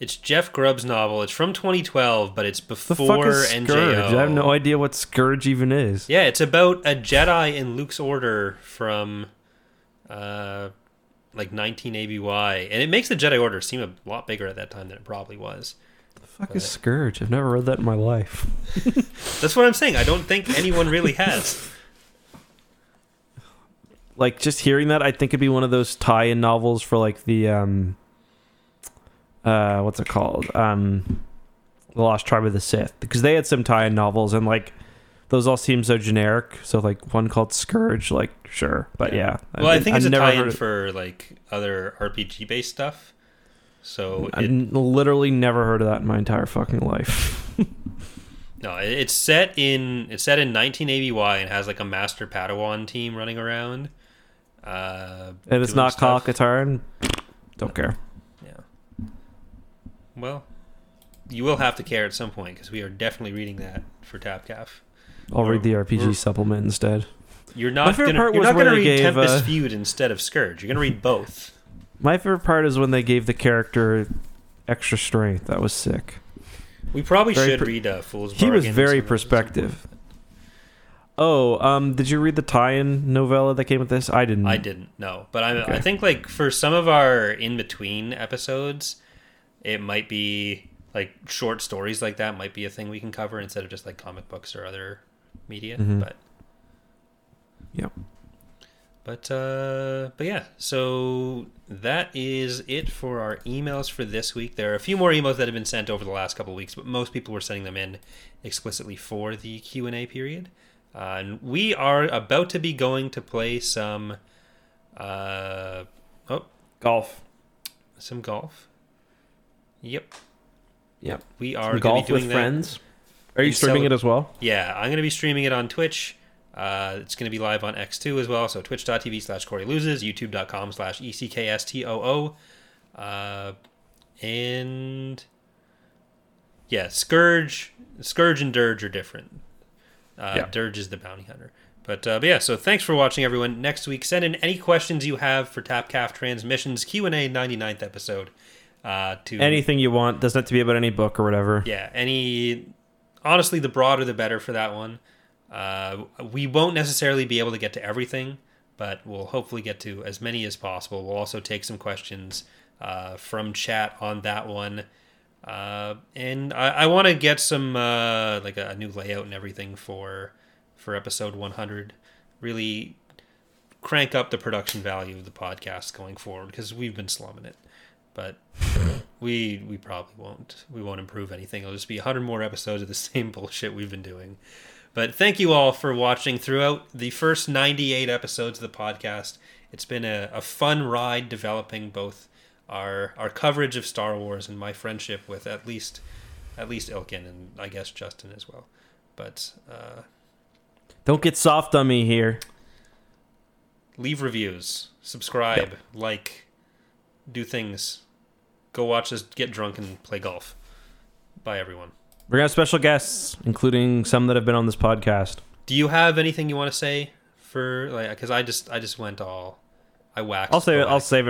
A: It's Jeff Grubb's novel. It's from 2012, but it's before NJO.
B: Scourge? I have no idea what Scourge even is.
A: Yeah, it's about a Jedi in Luke's order from uh like 19 ABY. And it makes the Jedi Order seem a lot bigger at that time than it probably was.
B: The fuck is Scourge? I've never read that in my life. [laughs]
A: That's what I'm saying. I don't think anyone really has.
B: like just hearing that, I think it'd be one of those tie-in novels for like the um, uh, what's it called? Um, the Lost Tribe of the Sith, because they had some tie-in novels and like those all seem so generic. So like one called Scourge, like sure, but yeah.
A: Well, I think it's
B: I've
A: a tie-in for like other RPG based stuff. So
B: I've
A: it,
B: literally never heard of that in my entire fucking life. [laughs]
A: no, it's set in it's set in 19 ABY and has like a master Padawan team running around. Uh,
B: and it's not Kyle
A: stuff.
B: Katarn. Don't care.
A: Yeah. Well, you will have to care at some point because we are definitely reading that for TapCaf.
B: I'll read the
A: Or-
B: RPG
A: or-
B: supplement instead.
A: You're
B: My
A: not
B: favorite
A: gonna,
B: part
A: you're
B: was
A: not
B: where
A: gonna
B: they
A: read
B: gave,
A: Tempest
B: uh,
A: Feud instead of Scourge. You're gonna read both.
B: My favorite part is when they gave the character extra strength. That was sick.
A: We probably
B: Very
A: should
B: per-
A: read uh, Fool's
B: He was
A: Bargain
B: very
A: some
B: perspective. Oh, um, did you read the tie-in novella that came with this? I didn't.
A: I didn't know, but I I
B: Okay.
A: think like for some of our in between episodes, it might be like short stories like that might be a thing we can cover instead of just like comic books or other media.
B: Mhm.
A: But
B: Yep.
A: But uh, but yeah, so that is it for our emails for this week. There are a few more emails that have been sent over the last couple of weeks, but most people were sending them in explicitly for the Q and A period. Uh, and we are about to be going to play some uh, oh
B: Golf.
A: some golf. Yep,
B: Yep.
A: we are
B: Some golf
A: be doing
B: with
A: that.
B: friends. Are you
A: You
B: streaming
A: sell-
B: it as well?
A: Yeah, I'm going to be streaming it on Twitch. Uh, it's going to be live on X2 as well. So twitch.tv slash Corey Loses, youtube.com slash ECKSTOO. Uh, and yeah, Scourge, Scourge and Dirge are different. Uh,
B: Yeah.
A: Dirge is the bounty hunter. But, uh, but yeah, so thanks for watching, everyone. Next week, send in any questions you have for TapCaf Transmissions Q&A 99th episode. Uh, to
B: Anything you want. Doesn't have to be about any book or whatever.
A: yeah, any. Honestly, the broader the better for that one. Uh, we won't necessarily be able to get to everything, but we'll hopefully get to as many as possible. We'll also take some questions uh, from chat on that one. Uh, and I, I want to get some uh, like a new layout and everything for for episode 100. Really crank up the production value of the podcast going forward because we've been slumming it. But we we probably won't. We won't improve anything. It'll just be 100 more episodes of the same [laughs] bullshit we've been doing. But thank you all for watching throughout the first 98 episodes of the podcast. It's been a, a fun ride developing both our our coverage of Star Wars and my friendship with at least at least Ilkin and I guess Justin as well. But uh,
B: Don't get soft on me here.
A: leave reviews, subscribe, like, do things. Go watch us get drunk and play golf. Bye, everyone.
B: We're gonna have special guests, including some that have been on this podcast.
A: Do you have anything you want to say for like? Because I just I just went all I waxed.
B: I'll save it. I'll save it